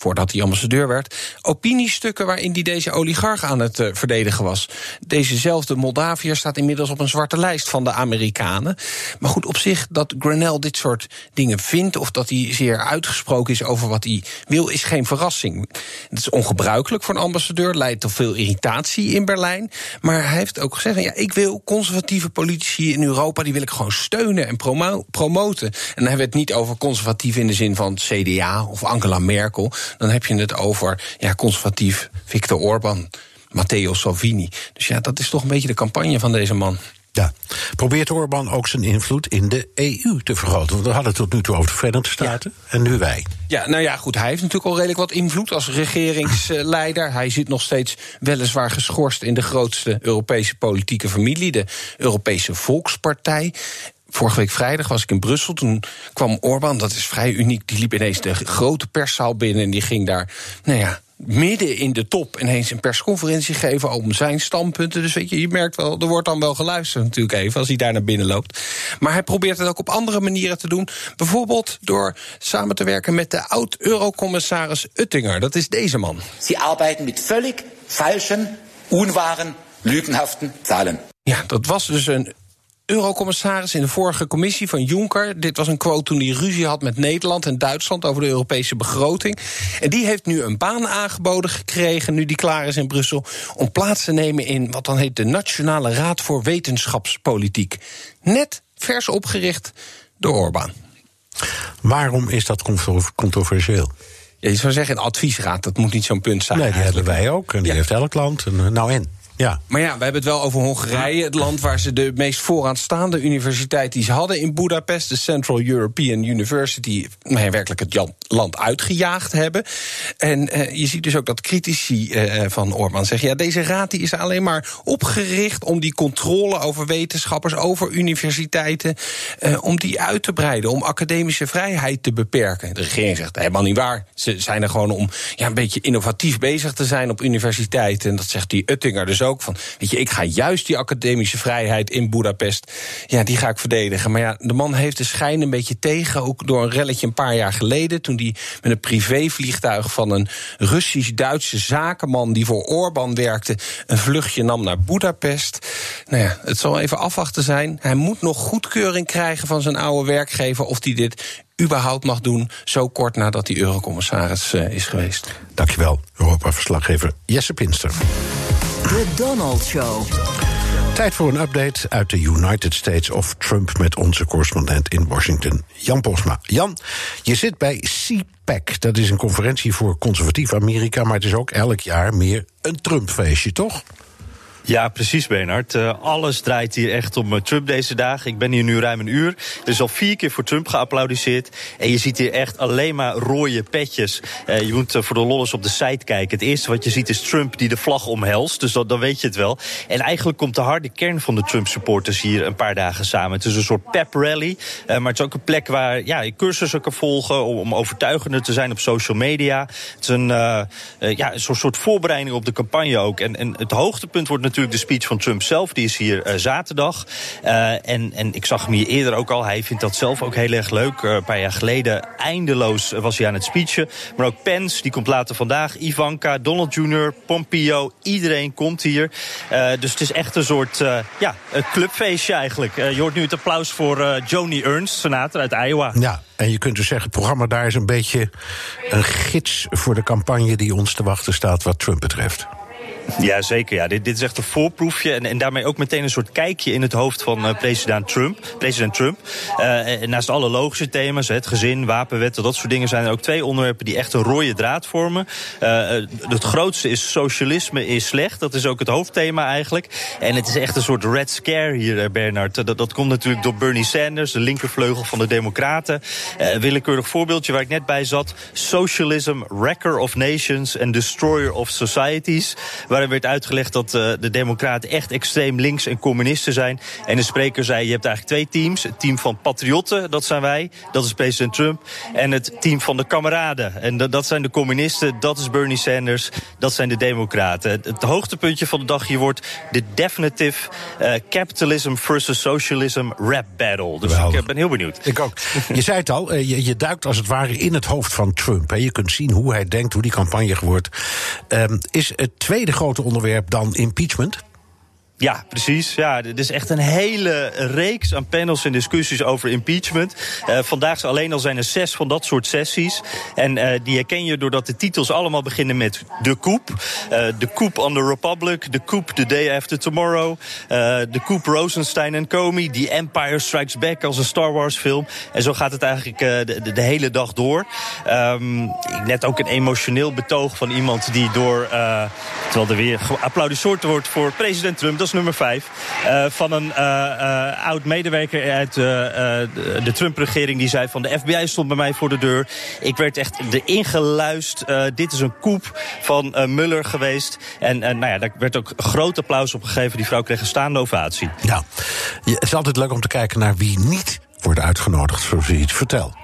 voordat hij ambassadeur werd, opiniestukken waarin hij deze oligarch aan het uh, verdedigen was. Dezezelfde Moldaviër staat inmiddels op een zwarte lijst van de Amerikanen. Maar goed, op zich dat Grenell dit soort dingen vindt of dat hij zeer uitgesproken is over wat hij wil, is geen verrassing. Het is ongebruikelijk voor een ambassadeur, leidt tot veel irritatie in Berlijn. Maar hij heeft ook gezegd: ja, ik wil conservatieve politici in Europa, die wil ik gewoon steunen en promo promoten. En dan hebben we het niet over conservatief in de zin van CDA of Angela Merkel. Dan heb je het over ja, conservatief Viktor Orban, Matteo Salvini. Dus ja, dat is toch een beetje de campagne van deze man. Ja. Probeert Orbán ook zijn invloed in de EU te vergroten? Want we hadden het tot nu toe over de Verenigde Staten en nu wij. Ja, nou ja, goed. Hij heeft natuurlijk al redelijk wat invloed als regeringsleider. Hij zit nog steeds weliswaar geschorst in de grootste Europese politieke familie, de Europese Volkspartij. Vorige week vrijdag was ik in Brussel. Toen kwam Orbán, dat is vrij uniek. Die liep ineens de grote perszaal binnen en die ging daar, nou ja, midden in de top ineens een persconferentie geven om zijn standpunten. Dus weet je, je merkt wel, er wordt dan wel geluisterd natuurlijk even als hij daar naar binnen loopt. Maar hij probeert het ook op andere manieren te doen. Bijvoorbeeld door samen te werken met de oud-eurocommissaris Uttinger. Dat is deze man. Ze arbeiten met völlig falschen, unwaren, lügenhaften Zahlen. Ja, dat was dus een eurocommissaris in de vorige commissie van Juncker. Dit was een quote toen hij ruzie had met Nederland en Duitsland over de Europese begroting. En die heeft nu een baan aangeboden gekregen, nu die klaar is in Brussel, om plaats te nemen in wat dan heet de Nationale Raad voor Wetenschapspolitiek. Net vers opgericht door Orbán. Waarom is dat controversieel? Ja, je zou zeggen, een adviesraad, dat moet niet zo'n punt zijn. Nee, die hebben wij ook. En die heeft elk land. En, nou en? Ja. Maar ja, we hebben het wel over Hongarije, het land waar ze de meest vooraanstaande universiteit die ze hadden in Budapest, de Central European University, werkelijk het land uitgejaagd hebben. En uh, je ziet dus ook dat critici uh, van Orbán zeggen: ja, deze raad die is alleen maar opgericht om die controle over wetenschappers, over universiteiten, uh, om die uit te breiden, om academische vrijheid te beperken. De regering zegt helemaal niet waar. Ze zijn er gewoon om ja, een beetje innovatief bezig te zijn op universiteiten. En dat zegt die Uttinger dus ook ook van, weet je, ik ga juist die academische vrijheid in Budapest, ja, die ga ik verdedigen. Maar ja, de man heeft de schijn een beetje tegen, ook door een relletje een paar jaar geleden, toen hij met een privévliegtuig van een Russisch-Duitse zakenman die voor Orbán werkte, een vluchtje nam naar Budapest. Nou ja, het zal even afwachten zijn. Hij moet nog goedkeuring krijgen van zijn oude werkgever of hij dit überhaupt mag doen, zo kort nadat hij eurocommissaris uh, is geweest. Dankjewel, Europa-verslaggever Jesse Pinster. The Donald Show. Tijd voor een update uit de United States of Trump met onze correspondent in Washington, Jan Posma. Jan, je zit bij CPAC. Dat is een conferentie voor conservatief Amerika, maar het is ook elk jaar meer een Trump-feestje, toch? Ja, precies, Bernard. Uh, alles draait hier echt om uh, Trump deze dagen. Ik ben hier nu ruim een uur. Er is al vier keer voor Trump geapplaudiseerd. En je ziet hier echt alleen maar rode petjes. Uh, je moet voor de lollers op de site kijken. Het eerste wat je ziet is Trump die de vlag omhelst. Dus dan weet je het wel. En eigenlijk komt de harde kern van de Trump-supporters hier een paar dagen samen. Het is een soort pep rally. maar het is ook een plek waar ja, je cursussen kan volgen... om, om overtuigender te zijn op social media. Het is een, ja, een soort, soort voorbereiding op de campagne ook. En, en het hoogtepunt wordt natuurlijk de speech van Trump zelf. Die is hier uh, zaterdag. Uh, en, en ik zag hem hier eerder ook al. Hij vindt dat zelf ook heel erg leuk. Uh, een paar jaar geleden eindeloos was hij aan het speechen. Maar ook Pence, die komt later vandaag. Ivanka, Donald Jr., Pompeo. Iedereen komt hier. dus het is echt een soort ja, een clubfeestje eigenlijk. je hoort nu het applaus voor Joni Ernst, senator uit Iowa. Ja, en je kunt dus zeggen, het programma daar is een beetje een gids voor de campagne die ons te wachten staat wat Trump betreft. Ja, zeker. Ja. Dit, dit is echt een voorproefje. En, en daarmee ook meteen een soort kijkje in het hoofd van uh, president Trump. President Trump. Uh, naast alle logische thema's, het gezin, wapenwetten, dat soort dingen, zijn er ook twee onderwerpen die echt een rode draad vormen. Uh, het grootste is socialisme is slecht. Dat is ook het hoofdthema eigenlijk. En het is echt een soort red scare hier, Bernard. Dat, dat komt natuurlijk door Bernie Sanders, de linkervleugel van de Democraten. willekeurig voorbeeldje waar ik net bij zat. Socialism, wrecker of nations and destroyer of societies. Waarin werd uitgelegd dat uh, de Democraten echt extreem links en communisten zijn. En de spreker zei: Je hebt eigenlijk twee teams. Het team van patriotten, dat zijn wij, dat is president Trump. En het team van de kameraden. En dat, dat zijn de communisten, dat is Bernie Sanders, dat zijn de Democraten. Het, hoogtepuntje van de dag hier wordt de definitive uh, capitalism versus socialism rap battle. Dus ik ben heel benieuwd. Ik ook. Je zei het al, je, je duikt als het ware in het hoofd van Trump. Hè. Je kunt zien hoe hij denkt, hoe die campagne wordt. Um, is het tweede grote onderwerp dan impeachment? Ja, precies. Ja, dit is echt een hele reeks aan panels en discussies over impeachment. Uh, vandaag alleen al zijn er zes van dat soort sessies. En uh, die herken je doordat de titels allemaal beginnen met de coup. Uh, de coup on the Republic, de coup the day after tomorrow. de coup Rosenstein en Comey, The Empire Strikes Back als een Star Wars film. En zo gaat het eigenlijk de, de, de, hele dag door. Um, net ook een emotioneel betoog van iemand die door, terwijl er weer geapplaudiseerd wordt voor president Trump. Nummer 5. Uh, van een uh, uh, oud medewerker uit de, de Trump-regering. Die zei van de FBI stond bij mij voor de deur. Ik werd echt erin geluist. dit is een koep van Muller geweest. En nou ja, daar werd ook groot applaus op gegeven. Die vrouw kreeg een staande ovatie. Ja, het is altijd leuk om te kijken naar wie niet wordt uitgenodigd voor zoiets. Vertel.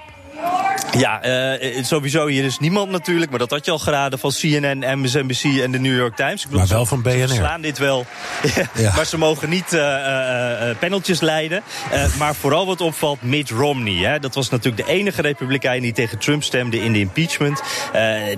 Ja, uh, sowieso hier is niemand natuurlijk, maar dat had je al geraden van CNN, MSNBC en de New York Times. Ik bedoel, maar wel van BNR. Ze slaan dit wel, ja. maar ze mogen niet uh, uh, paneltjes leiden. maar vooral wat opvalt, Mitt Romney. Hè, dat was natuurlijk de enige republikein die tegen Trump stemde in de impeachment.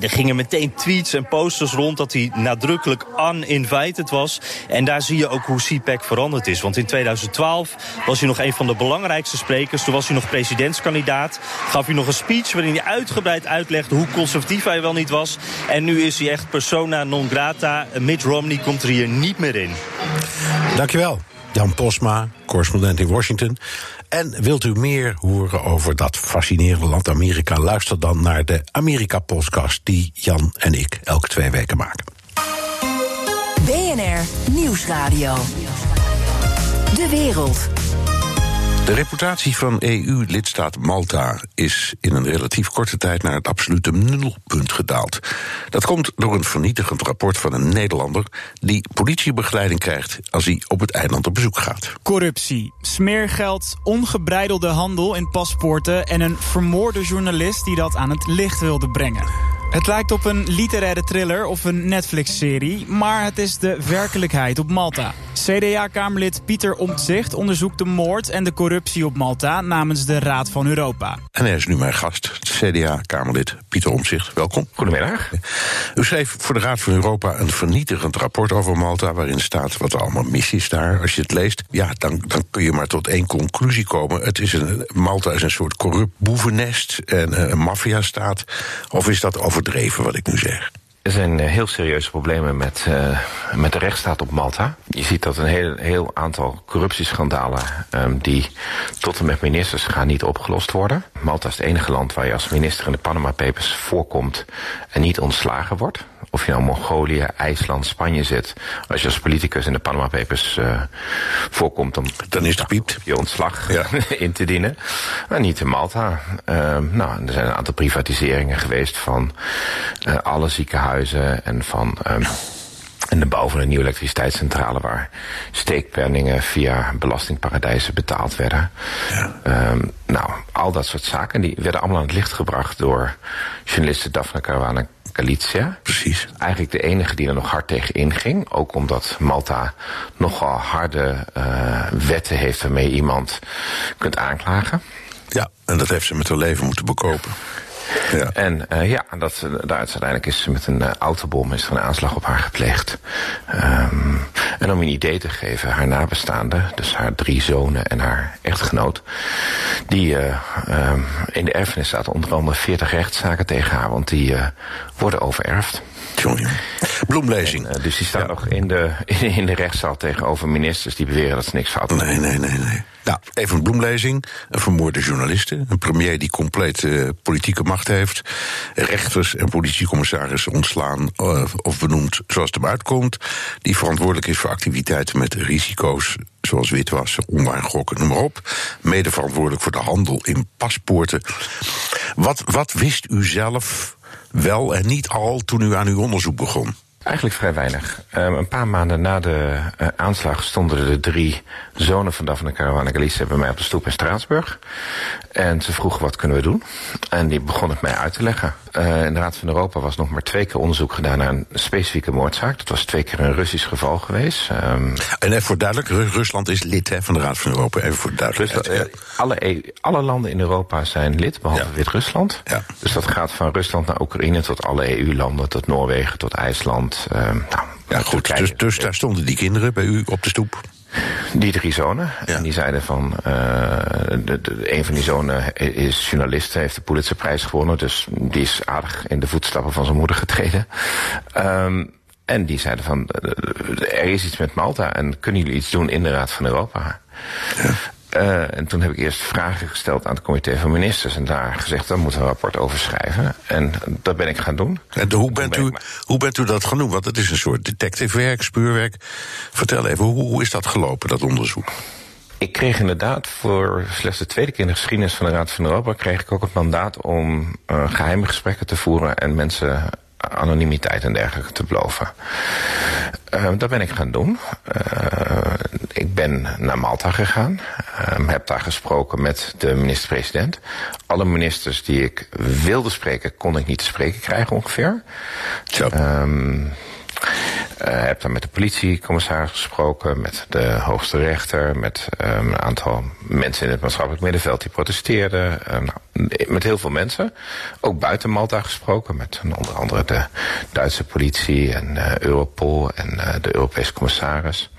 er gingen meteen tweets en posters rond dat hij nadrukkelijk uninvited was. En daar zie je ook hoe CPAC veranderd is. Want in 2012 was hij nog een van de belangrijkste sprekers. Toen was hij nog presidentskandidaat. Gaf hij nog een speech waarin hij uitgebreid uitlegde hoe conservatief hij wel niet was. En nu is hij echt persona non grata. Mitt Romney komt er hier niet meer in. Dankjewel. Jan Posma, correspondent in Washington. En wilt u meer horen over dat fascinerende land Amerika? Luister dan naar de Amerika-podcast die Jan en ik elke twee weken maken. BNR Nieuwsradio. De wereld. De reputatie van EU-lidstaat Malta is in een relatief korte tijd naar het absolute nulpunt gedaald. Dat komt door een vernietigend rapport van een Nederlander die politiebegeleiding krijgt als hij op het eiland op bezoek gaat. Corruptie, smeergeld, ongebreidelde handel in paspoorten en een vermoorde journalist die dat aan het licht wilde brengen. Het lijkt op een literaire thriller of een Netflix-serie, maar het is de werkelijkheid op Malta. CDA-kamerlid Pieter Omtzigt onderzoekt de moord en de corruptie op Malta namens de Raad van Europa. En hij is nu mijn gast, CDA-kamerlid Pieter Omtzigt. Welkom. Goedemiddag. U schreef voor de Raad van Europa een vernietigend rapport over Malta... waarin staat wat er allemaal mis is daar. Als je het leest, ja, dan, dan kun je maar tot één conclusie komen. Het is een, Malta is een soort corrupt boevennest en een maffiastaat. Of is dat overdreven wat ik nu zeg? Er zijn eh, heel serieuze problemen met, uh, met de rechtsstaat op Malta. Je ziet dat een heel, heel aantal corruptieschandalen um, die tot en met ministers gaan niet opgelost worden. Malta is het enige land waar je als minister in de Panama Papers voorkomt en niet ontslagen wordt of je nou Mongolië, IJsland, Spanje zit. Als je als politicus in de Panama Papers uh, voorkomt, dan, dan is het piept. je ontslag ja. in te dienen. Maar niet in Malta. Uh, nou, er zijn een aantal privatiseringen geweest van alle ziekenhuizen en van. Um, en de bouw van een nieuwe elektriciteitscentrale waar steekpenningen via belastingparadijzen betaald werden. Ja. Um, nou, al dat soort zaken die werden allemaal aan het licht gebracht door journalisten Daphne Caruana Galicia. Precies. Eigenlijk de enige die er nog hard tegen inging. Ook omdat Malta nogal harde uh, wetten heeft waarmee je iemand kunt aanklagen. Ja, en dat heeft ze met haar leven moeten bekopen. Ja. En uh, ja, dat, daar uiteindelijk is met een uh, autobom is er een aanslag op haar gepleegd. Um, en om een idee te geven, haar nabestaanden, dus haar drie zonen en haar echtgenoot, die um, in de erfenis zaten onder andere 40 rechtszaken tegen haar, want die worden overerfd. Bloemlezing. En, dus die staan ja. nog in de, in de rechtszaal tegenover ministers die beweren dat ze niks fout hebben. Nee, nee, nee, nee. Nou, even een bloemlezing. Een vermoorde journaliste. Een premier die compleet uh, politieke macht heeft. Rechters en politiecommissarissen ontslaan uh, of benoemd zoals het hem uitkomt. Die verantwoordelijk is voor activiteiten met risico's zoals witwassen, online gokken, noem maar op. Mede verantwoordelijk voor de handel in paspoorten. Wat, wat wist u zelf wel en niet al toen u aan uw onderzoek begon? Eigenlijk vrij weinig. Um, een paar maanden na de uh, aanslag stonden de drie zonen van Daphne Caruana Galizia bij mij op de stoep in Straatsburg. En ze vroegen wat kunnen we doen. En die begon het mij uit te leggen. Uh, in de Raad van Europa was nog maar twee keer onderzoek gedaan naar een specifieke moordzaak. Dat was twee keer een Russisch geval geweest. Um, en even voor duidelijk, Rusland is lid hè, van de Raad van Europa. Even voor duidelijkheid. Rusland, uh, alle, EU, alle landen in Europa zijn lid, behalve ja. Wit-Rusland. Ja. Dus dat gaat van Rusland naar Oekraïne tot alle EU-landen, tot Noorwegen, tot IJsland. Uh, nou, ja, goed. Dus, dus daar stonden die kinderen bij u op de stoep? Die drie zonen. Ja. En die zeiden van. Uh, de, de, een van die zonen is journalist, heeft de Pulitzerprijs gewonnen. Dus die is aardig in de voetstappen van zijn moeder getreden. Um, en die zeiden van. Er is iets met Malta en kunnen jullie iets doen in de Raad van Europa? Ja. Uh, en toen heb ik eerst vragen gesteld aan het comité van ministers. En daar gezegd, daar moeten we een rapport over schrijven. En dat ben ik gaan doen. En hoe, bent u, hoe bent u dat doen? Want het is een soort detectivewerk, spuurwerk. Vertel even, hoe, hoe is dat gelopen, dat onderzoek? Ik kreeg inderdaad voor slechts de tweede keer in de geschiedenis van de Raad van Europa... kreeg ik ook het mandaat om uh, geheime gesprekken te voeren... en mensen anonimiteit en dergelijke te beloven. Uh, dat ben ik gaan doen. Uh, ik ben naar Malta gegaan. Uh, heb daar gesproken met de minister-president. Alle ministers die ik wilde spreken, kon ik niet te spreken krijgen ongeveer. Zo. Um, heb daar met de politiecommissaris gesproken, met de hoogste rechter, met um, een aantal mensen in het maatschappelijk middenveld die protesteerden. Uh, nou, met heel veel mensen. Ook buiten Malta gesproken, met onder andere de Duitse politie en uh, Europol en de Europese commissaris.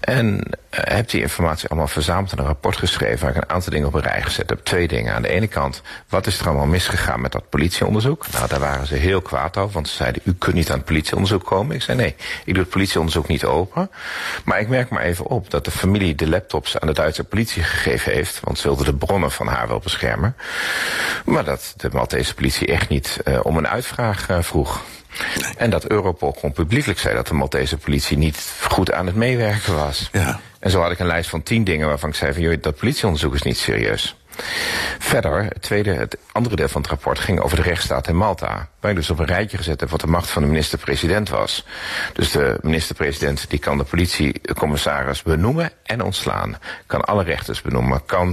En uh, heb die informatie allemaal verzameld en een rapport geschreven... waar ik een aantal dingen op een rij gezet heb. Twee dingen. Aan de ene kant, wat is er allemaal misgegaan met dat politieonderzoek? Nou, daar waren ze heel kwaad over, want ze zeiden... u kunt niet aan het politieonderzoek komen. Ik zei, nee, ik doe het politieonderzoek niet open. Maar ik merk maar even op dat de familie de laptops aan de Duitse politie gegeven heeft... want ze wilden de bronnen van haar wel beschermen. Maar dat de Maltese politie echt niet uh, om een uitvraag uh, vroeg. En dat Europol gewoon publiekelijk zei dat de Maltese politie niet goed aan het meewerken was. Ja. En zo had ik een lijst van tien dingen waarvan ik zei van joh, dat politieonderzoek is niet serieus. Verder, het, tweede, het andere deel van het rapport ging over de rechtsstaat in Malta. Waar ik dus op een rijtje gezet heb wat de macht van de minister-president was. Dus de minister-president die kan de politiecommissaris benoemen en ontslaan. Kan alle rechters benoemen. Kan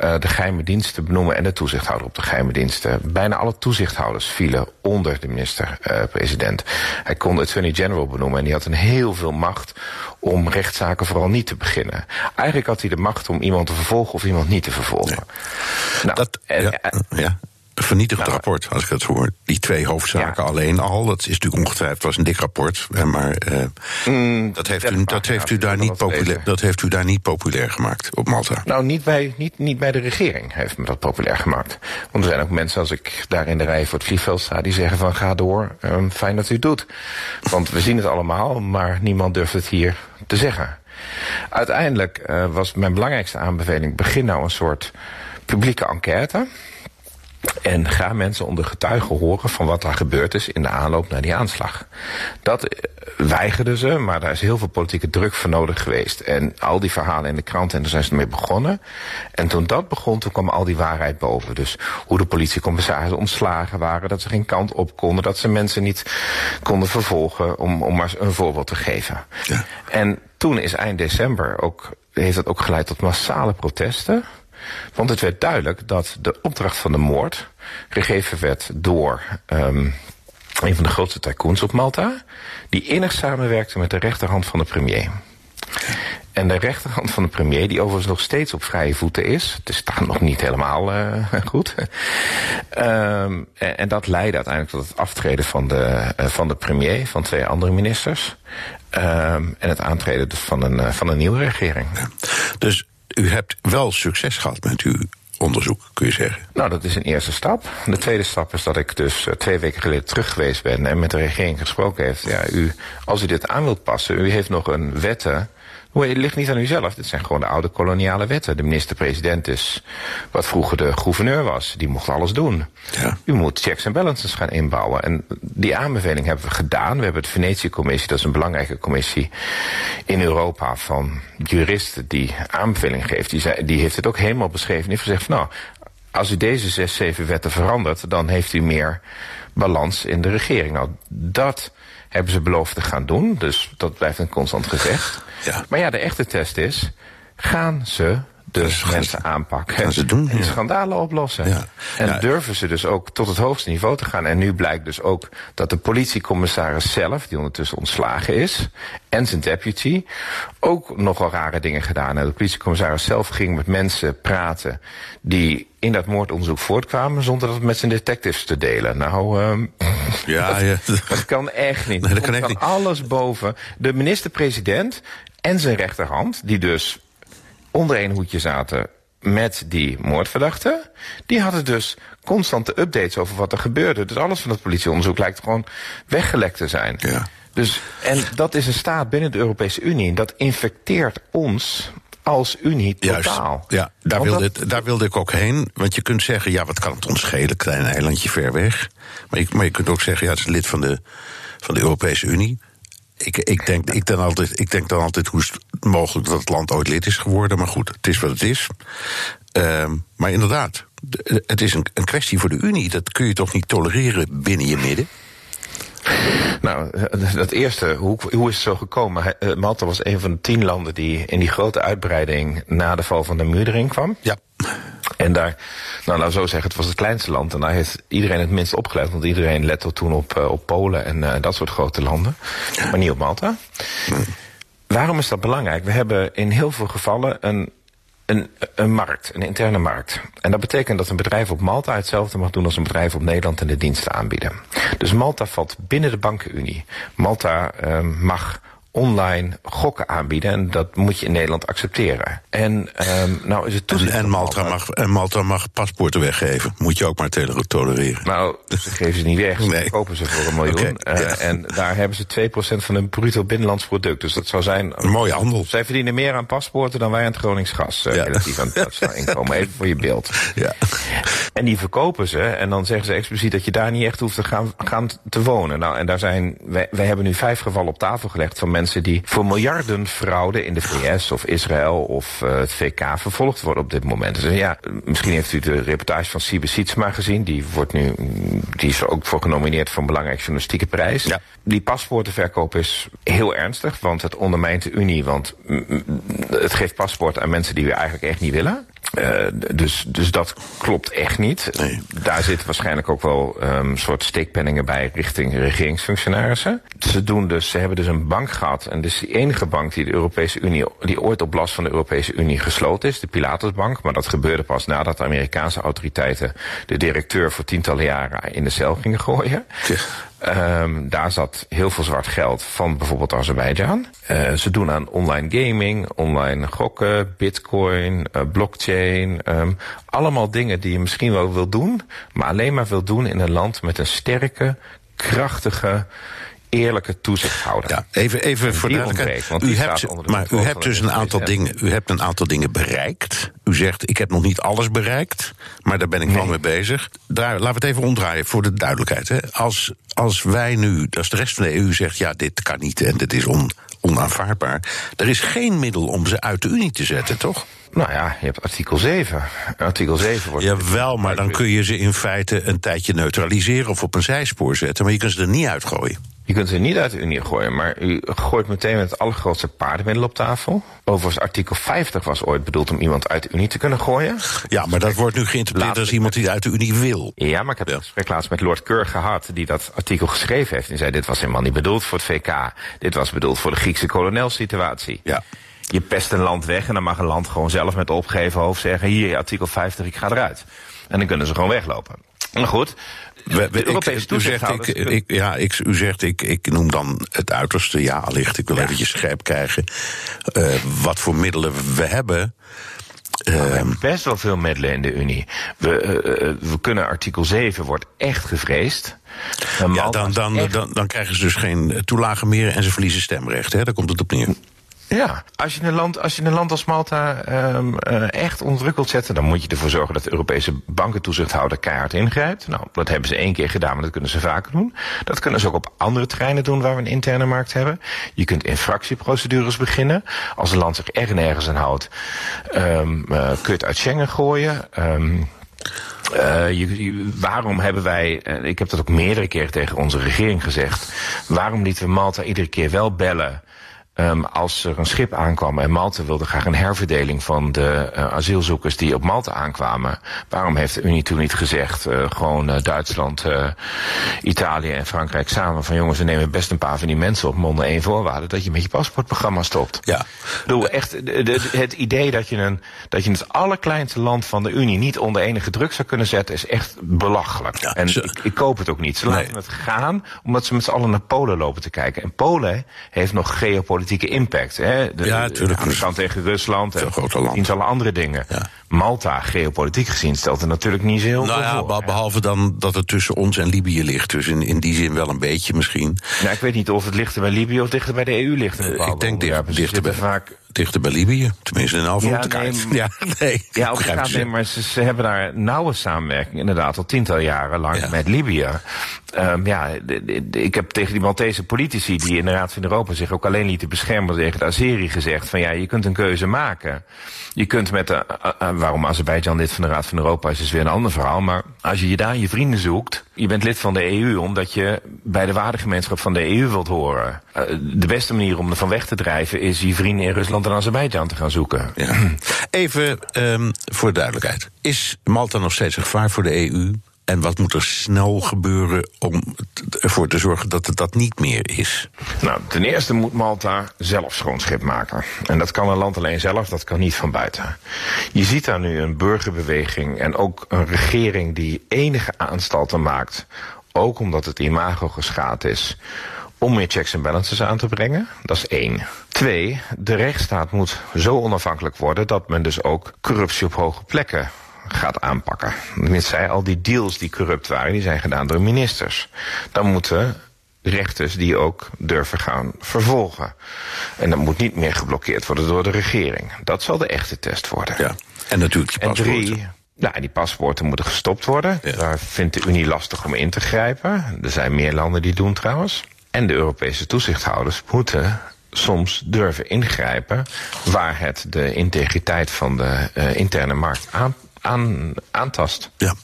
uh, de geheime diensten benoemen en de toezichthouder op de geheime diensten. Bijna alle toezichthouders vielen onder de minister-president. Hij kon de attorney general benoemen en die had een heel veel macht om rechtszaken vooral niet te beginnen. Eigenlijk had hij de macht om iemand te vervolgen of iemand niet te vervolgen. Nou, dat, en, ja, ja. Vernietigend nou, rapport, als ik het hoor. Die twee hoofdzaken ja. alleen al. Dat is natuurlijk ongetwijfeld was een dik rapport. Maar uh, mm, dat, heeft u, dat, heeft u daar niet populair, dat heeft u daar niet populair gemaakt op Malta. Nou, niet bij, niet, niet bij de regering heeft me dat populair gemaakt. Want er zijn ook mensen, als ik daar in de rij voor het vliegveld sta, die zeggen van ga door, um, fijn dat u het doet. Want we zien het allemaal, maar niemand durft het hier te zeggen. Uiteindelijk uh, was mijn belangrijkste aanbeveling: begin nou een soort publieke enquête. En ga mensen onder getuigen horen van wat er gebeurd is in de aanloop naar die aanslag. Dat weigerden ze, maar daar is heel veel politieke druk voor nodig geweest. En al die verhalen in de krant, en daar zijn ze mee begonnen. En toen dat begon, toen kwam al die waarheid boven. Dus hoe de politiecommissarissen ontslagen waren, dat ze geen kant op konden, dat ze mensen niet konden vervolgen, om, om maar een voorbeeld te geven. Ja. En toen is eind december ook, heeft dat ook geleid tot massale protesten. Want het werd duidelijk dat de opdracht van de moord gegeven werd door um, een van de grootste tycoons op Malta, die innig samenwerkte met de rechterhand van de premier. En de rechterhand van de premier, die overigens nog steeds op vrije voeten is. Het is daar nog niet helemaal uh, goed. um, en, dat leidde uiteindelijk tot het aftreden van de, uh, van de premier, van twee andere ministers. Um, en het aantreden van een, uh, van een nieuwe regering. Dus u hebt wel succes gehad met uw onderzoek, kun je zeggen. Nou, dat is een eerste stap. De tweede stap is dat ik dus uh, twee weken geleden terug geweest ben en met de regering gesproken heeft. Ja, u, als u dit aan wilt passen, u heeft nog een wetten. Het ligt niet aan u zelf. Dit zijn gewoon de oude koloniale wetten. De minister-president is wat vroeger de gouverneur was. Die mocht alles doen. Ja. U moet checks en balances gaan inbouwen. En die aanbeveling hebben we gedaan. We hebben de Venetië-commissie, dat is een belangrijke commissie in Europa van juristen die aanbeveling geeft. Die, zei, die heeft het ook helemaal beschreven. Die heeft gezegd van nou, als u deze zes, zeven wetten verandert, dan heeft u meer balans in de regering. Nou, dat hebben ze beloofd te gaan doen. Dus dat blijft een constant gezegd. Ja. Maar ja, de echte test is, gaan ze dus mensen aanpakken Gaan ze doen, en ja. schandalen oplossen. Ja. En Ja. durven ze dus ook tot het hoogste niveau te gaan. En nu blijkt dus ook dat de politiecommissaris zelf, die ondertussen ontslagen is, en zijn deputy, ook nogal rare dingen gedaan hebben. De politiecommissaris zelf ging met mensen praten die in dat moordonderzoek voortkwamen, zonder dat met zijn detectives te delen. Nou, ehm, Ja, ja. dat kan echt niet. Nee, dat kan echt van alles boven. De minister-president en zijn rechterhand, die dus onder één hoedje zaten met die moordverdachte, die hadden dus constante updates over wat er gebeurde. Dus alles van het politieonderzoek lijkt gewoon weggelekt te zijn. Ja. Dus, en dat is een staat binnen de Europese Unie. Dat infecteert ons als Unie Juist. totaal. Ja, daar Want wilde, dat- daar wilde ik ook heen. Want je kunt zeggen, ja, wat kan het ons schelen? Klein eilandje ver weg. Maar je, maar je kunt ook zeggen, ja, het is lid van de, van de Europese Unie. Ik, ik, denk, ik, dan altijd, ik denk dan altijd hoe is het mogelijk dat het land ooit lid is geworden. Maar goed, het is wat het is. Ehm, maar inderdaad, de- het is een, een kwestie voor de Unie. Dat kun je toch niet tolereren binnen je midden? Nou, dat eerste, hoe, hoe is het zo gekomen? Eh, Malta was een van de tien landen die in die grote uitbreiding na de val van de muur erin kwam. Ja. En daar, nou zo zeggen, het was het kleinste land. En daar heeft iedereen het minst opgelet. Want iedereen lette toen op, eh, op Polen en eh, dat soort grote landen. Maar niet op Malta. Waarom is dat belangrijk? We hebben in heel veel gevallen een, een, een markt, een interne markt. En dat betekent dat een bedrijf op Malta hetzelfde mag doen als een bedrijf op Nederland en de diensten aanbieden. Dus Malta valt binnen de bankenunie. Malta eh, mag online gokken aanbieden en dat moet je in Nederland accepteren. En ehm, nou is het En, toezicht en, op Malta mag, en Malta mag paspoorten weggeven. Moet je ook maar tolereren. Nou, ze geven ze niet weg. Ze Nee. kopen ze voor een miljoen. Eh. En daar hebben ze 2% van hun bruto binnenlands product. Dus dat zou zijn... Een mooie handel. Zij verdienen meer aan paspoorten dan wij aan het Gronings gas. eh, Ja. relatief aan het inkomen. Even voor je beeld. Ja. En die verkopen ze. En dan zeggen ze expliciet dat je daar niet echt hoeft te gaan, gaan te wonen. Nou, en daar zijn... Wij, wij hebben nu vijf gevallen op tafel gelegd van mensen die voor miljarden fraude in de VS of Israël of eh, het VK vervolgd worden op dit moment. Dus ja, misschien heeft u de reportage van Siebe Sietsma gezien. Die wordt nu, die is er ook voor genomineerd voor een belangrijke journalistieke prijs. Ja. Die paspoortenverkoop is heel ernstig, want het ondermijnt de Unie. Want het geeft paspoorten aan mensen die we eigenlijk echt niet willen. Eh, dus, dus dat klopt echt niet. Nee. Daar zitten waarschijnlijk ook wel een soort steekpenningen bij richting regeringsfunctionarissen. Ze, doen dus, ze hebben dus een bank gehad. En dit is de enige bank die de Europese Unie, die ooit op last van de Europese Unie gesloten is, de Pilatusbank. Maar dat gebeurde pas nadat de Amerikaanse autoriteiten de directeur voor tientallen jaren in de cel gingen gooien. Ehm, daar zat heel veel zwart geld van bijvoorbeeld Azerbeidzjan. Eh, ze doen aan online gaming, online gokken, bitcoin, eh, blockchain. ehm, allemaal dingen die je misschien wel wil doen, maar alleen maar wil doen in een land met een sterke, krachtige, eerlijke toezichthouder. Ja, even, even voor duidelijkheid. want U hebt, maar u hebt dus een aantal dingen. U hebt een aantal dingen bereikt. U zegt, ik heb nog niet alles bereikt, maar daar ben ik wel mee bezig. Daar, laten we het even omdraaien voor de duidelijkheid. Hè. Als, als wij nu, als de rest van de EU zegt, ja, dit kan niet en dit is on, onaanvaardbaar. Er is geen middel om ze uit de Unie te zetten, toch? Nou ja, je hebt artikel 7. Artikel 7 wordt. Jawel, maar dan kun je ze in feite een tijdje neutraliseren of op een zijspoor zetten, maar je kunt ze er niet uitgooien. Je kunt ze niet uit de Unie gooien, maar u gooit meteen met het allergrootste paardenmiddel op tafel. Overigens, artikel 50 was ooit bedoeld om iemand uit de Unie te kunnen gooien. Ja, maar dat wordt nu geïnterpreteerd als iemand die uit de Unie wil. Ja, maar ik heb een gesprek laatst met Lord Keur gehad, die dat artikel geschreven heeft. En zei: Dit was helemaal niet bedoeld voor het VK. Dit was bedoeld voor de Griekse kolonelsituatie. Ja. Je pest een land weg en dan mag een land gewoon zelf met opgeheven hoofd zeggen: Hier, artikel 50, ik ga eruit. En dan kunnen ze gewoon weglopen. Maar goed, We- ik, u zegt, ik, ja, ik, u zegt, ik, ik noem dan het uiterste. Ja, allicht, ik wil eventjes scherp krijgen eh, wat voor middelen we hebben. We Ehm, hebben best wel veel middelen in de Unie. We, eh, eh, we kunnen artikel 7 wordt echt gevreesd. Ja, dan, dan, echt- dan, dan krijgen ze dus geen toelagen meer en ze verliezen stemrecht. Hè? Daar komt het op neer. Ja, als je een land, als, je een land als Malta ehm, eh, echt onderdruk wilt zetten, dan moet je ervoor zorgen dat de Europese bankentoezichthouder keihard ingrijpt. Nou, dat hebben ze één keer gedaan, maar dat kunnen ze vaker doen. Dat kunnen ze ook op andere terreinen doen waar we een interne markt hebben. Je kunt infractieprocedures beginnen. Als een land zich echt nergens aan houdt, eh, kun je het uit Schengen gooien. Ehm, je, je, waarom hebben wij, uh, ik heb dat ook meerdere keren tegen onze regering gezegd, waarom lieten we Malta iedere keer wel bellen Um, als er een schip aankwam en Malta wilde graag een herverdeling van de uh, asielzoekers die op Malta aankwamen. Waarom heeft de Unie toen niet gezegd, uh, gewoon uh, Duitsland, Italië en Frankrijk samen van jongens, we nemen best een paar van die mensen op monden één voorwaarde dat je met je paspoortprogramma stopt. Ja. Ik bedoel, echt de, de, het idee dat je, een, dat je het allerkleinste land van de Unie niet onder enige druk zou kunnen zetten is echt belachelijk. Ja, en ze, ik, ik, koop het ook niet. Ze laten het gaan omdat ze met z'n allen naar Polen lopen te kijken. En Polen heeft nog geopolitiek impact. Hè? De, ja, natuurlijk. Kant tegen Rusland en alle andere dingen. Ja. Malta, geopolitiek gezien, stelt er natuurlijk niet zo heel nou veel ja, voor. Behalve dan dat het tussen ons en Libië ligt. Dus in, in die zin wel een beetje misschien. Nou, ik weet niet of het dichter bij Libië of dichter bij de EU ligt. Uh, ik denk dichter, dichter bij, vaak dichter bij Libië. Tenminste, in afval ja. Nee, ja, nee. Ja, kaart, nee, maar ze, ze, hebben daar nauwe samenwerking, inderdaad, al tientallen jaren lang ja. met Libië. Um, ja, ik heb tegen die Maltese politici die in de Raad van Europa zich ook alleen lieten beschermen tegen de Azeri gezegd van ja, je kunt een keuze maken. Je kunt met de, uh, uh, waarom Azerbeidzjan lid van de Raad van Europa is, is weer een ander verhaal. Maar als je je daar je vrienden zoekt, je bent lid van de EU omdat je bij de waardegemeenschap van de EU wilt horen. Uh, de beste manier om ervan weg te drijven is je vrienden in Rusland en Azerbeidzjan te gaan zoeken. Even um, voor duidelijkheid. Is Malta nog steeds een gevaar voor de EU? En wat moet er snel gebeuren om ervoor te zorgen dat het dat niet meer is? Nou, ten eerste moet Malta zelf schoon schip maken. En dat kan een land alleen zelf, dat kan niet van buiten. Je ziet daar nu een burgerbeweging en ook een regering die enige aanstalten maakt. Ook omdat het imago geschaad is. Om meer checks en balances aan te brengen. Dat is één. Twee, de rechtsstaat moet zo onafhankelijk worden dat men dus ook corruptie op hoge plekken gaat aanpakken. Tenminste, al die deals die corrupt waren, die zijn gedaan door ministers. Dan moeten rechters die ook durven gaan vervolgen. En dat moet niet meer geblokkeerd worden door de regering. Dat zal de echte test worden. Ja. En natuurlijk die en drie, nou, die paspoorten moeten gestopt worden. Ja. Daar vindt de Unie lastig om in te grijpen. Er zijn meer landen die doen trouwens. En de Europese toezichthouders moeten soms durven ingrijpen waar het de integriteit van de uh, interne markt aan, aan, aantast. Ja.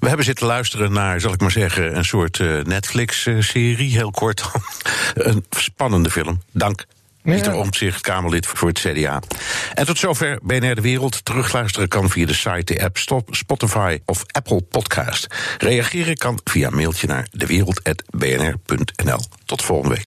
We hebben zitten luisteren naar, zal ik maar zeggen, een soort uh, Netflix-serie, heel kort. een spannende film. Dank. Pieter ja. Omtzigt, Kamerlid voor het CDA. En tot zover BNR De Wereld. Terugluisteren kan via de site, de app Spotify of Apple Podcast. Reageren kan via mailtje naar dewereld.bnr.nl. Tot volgende week.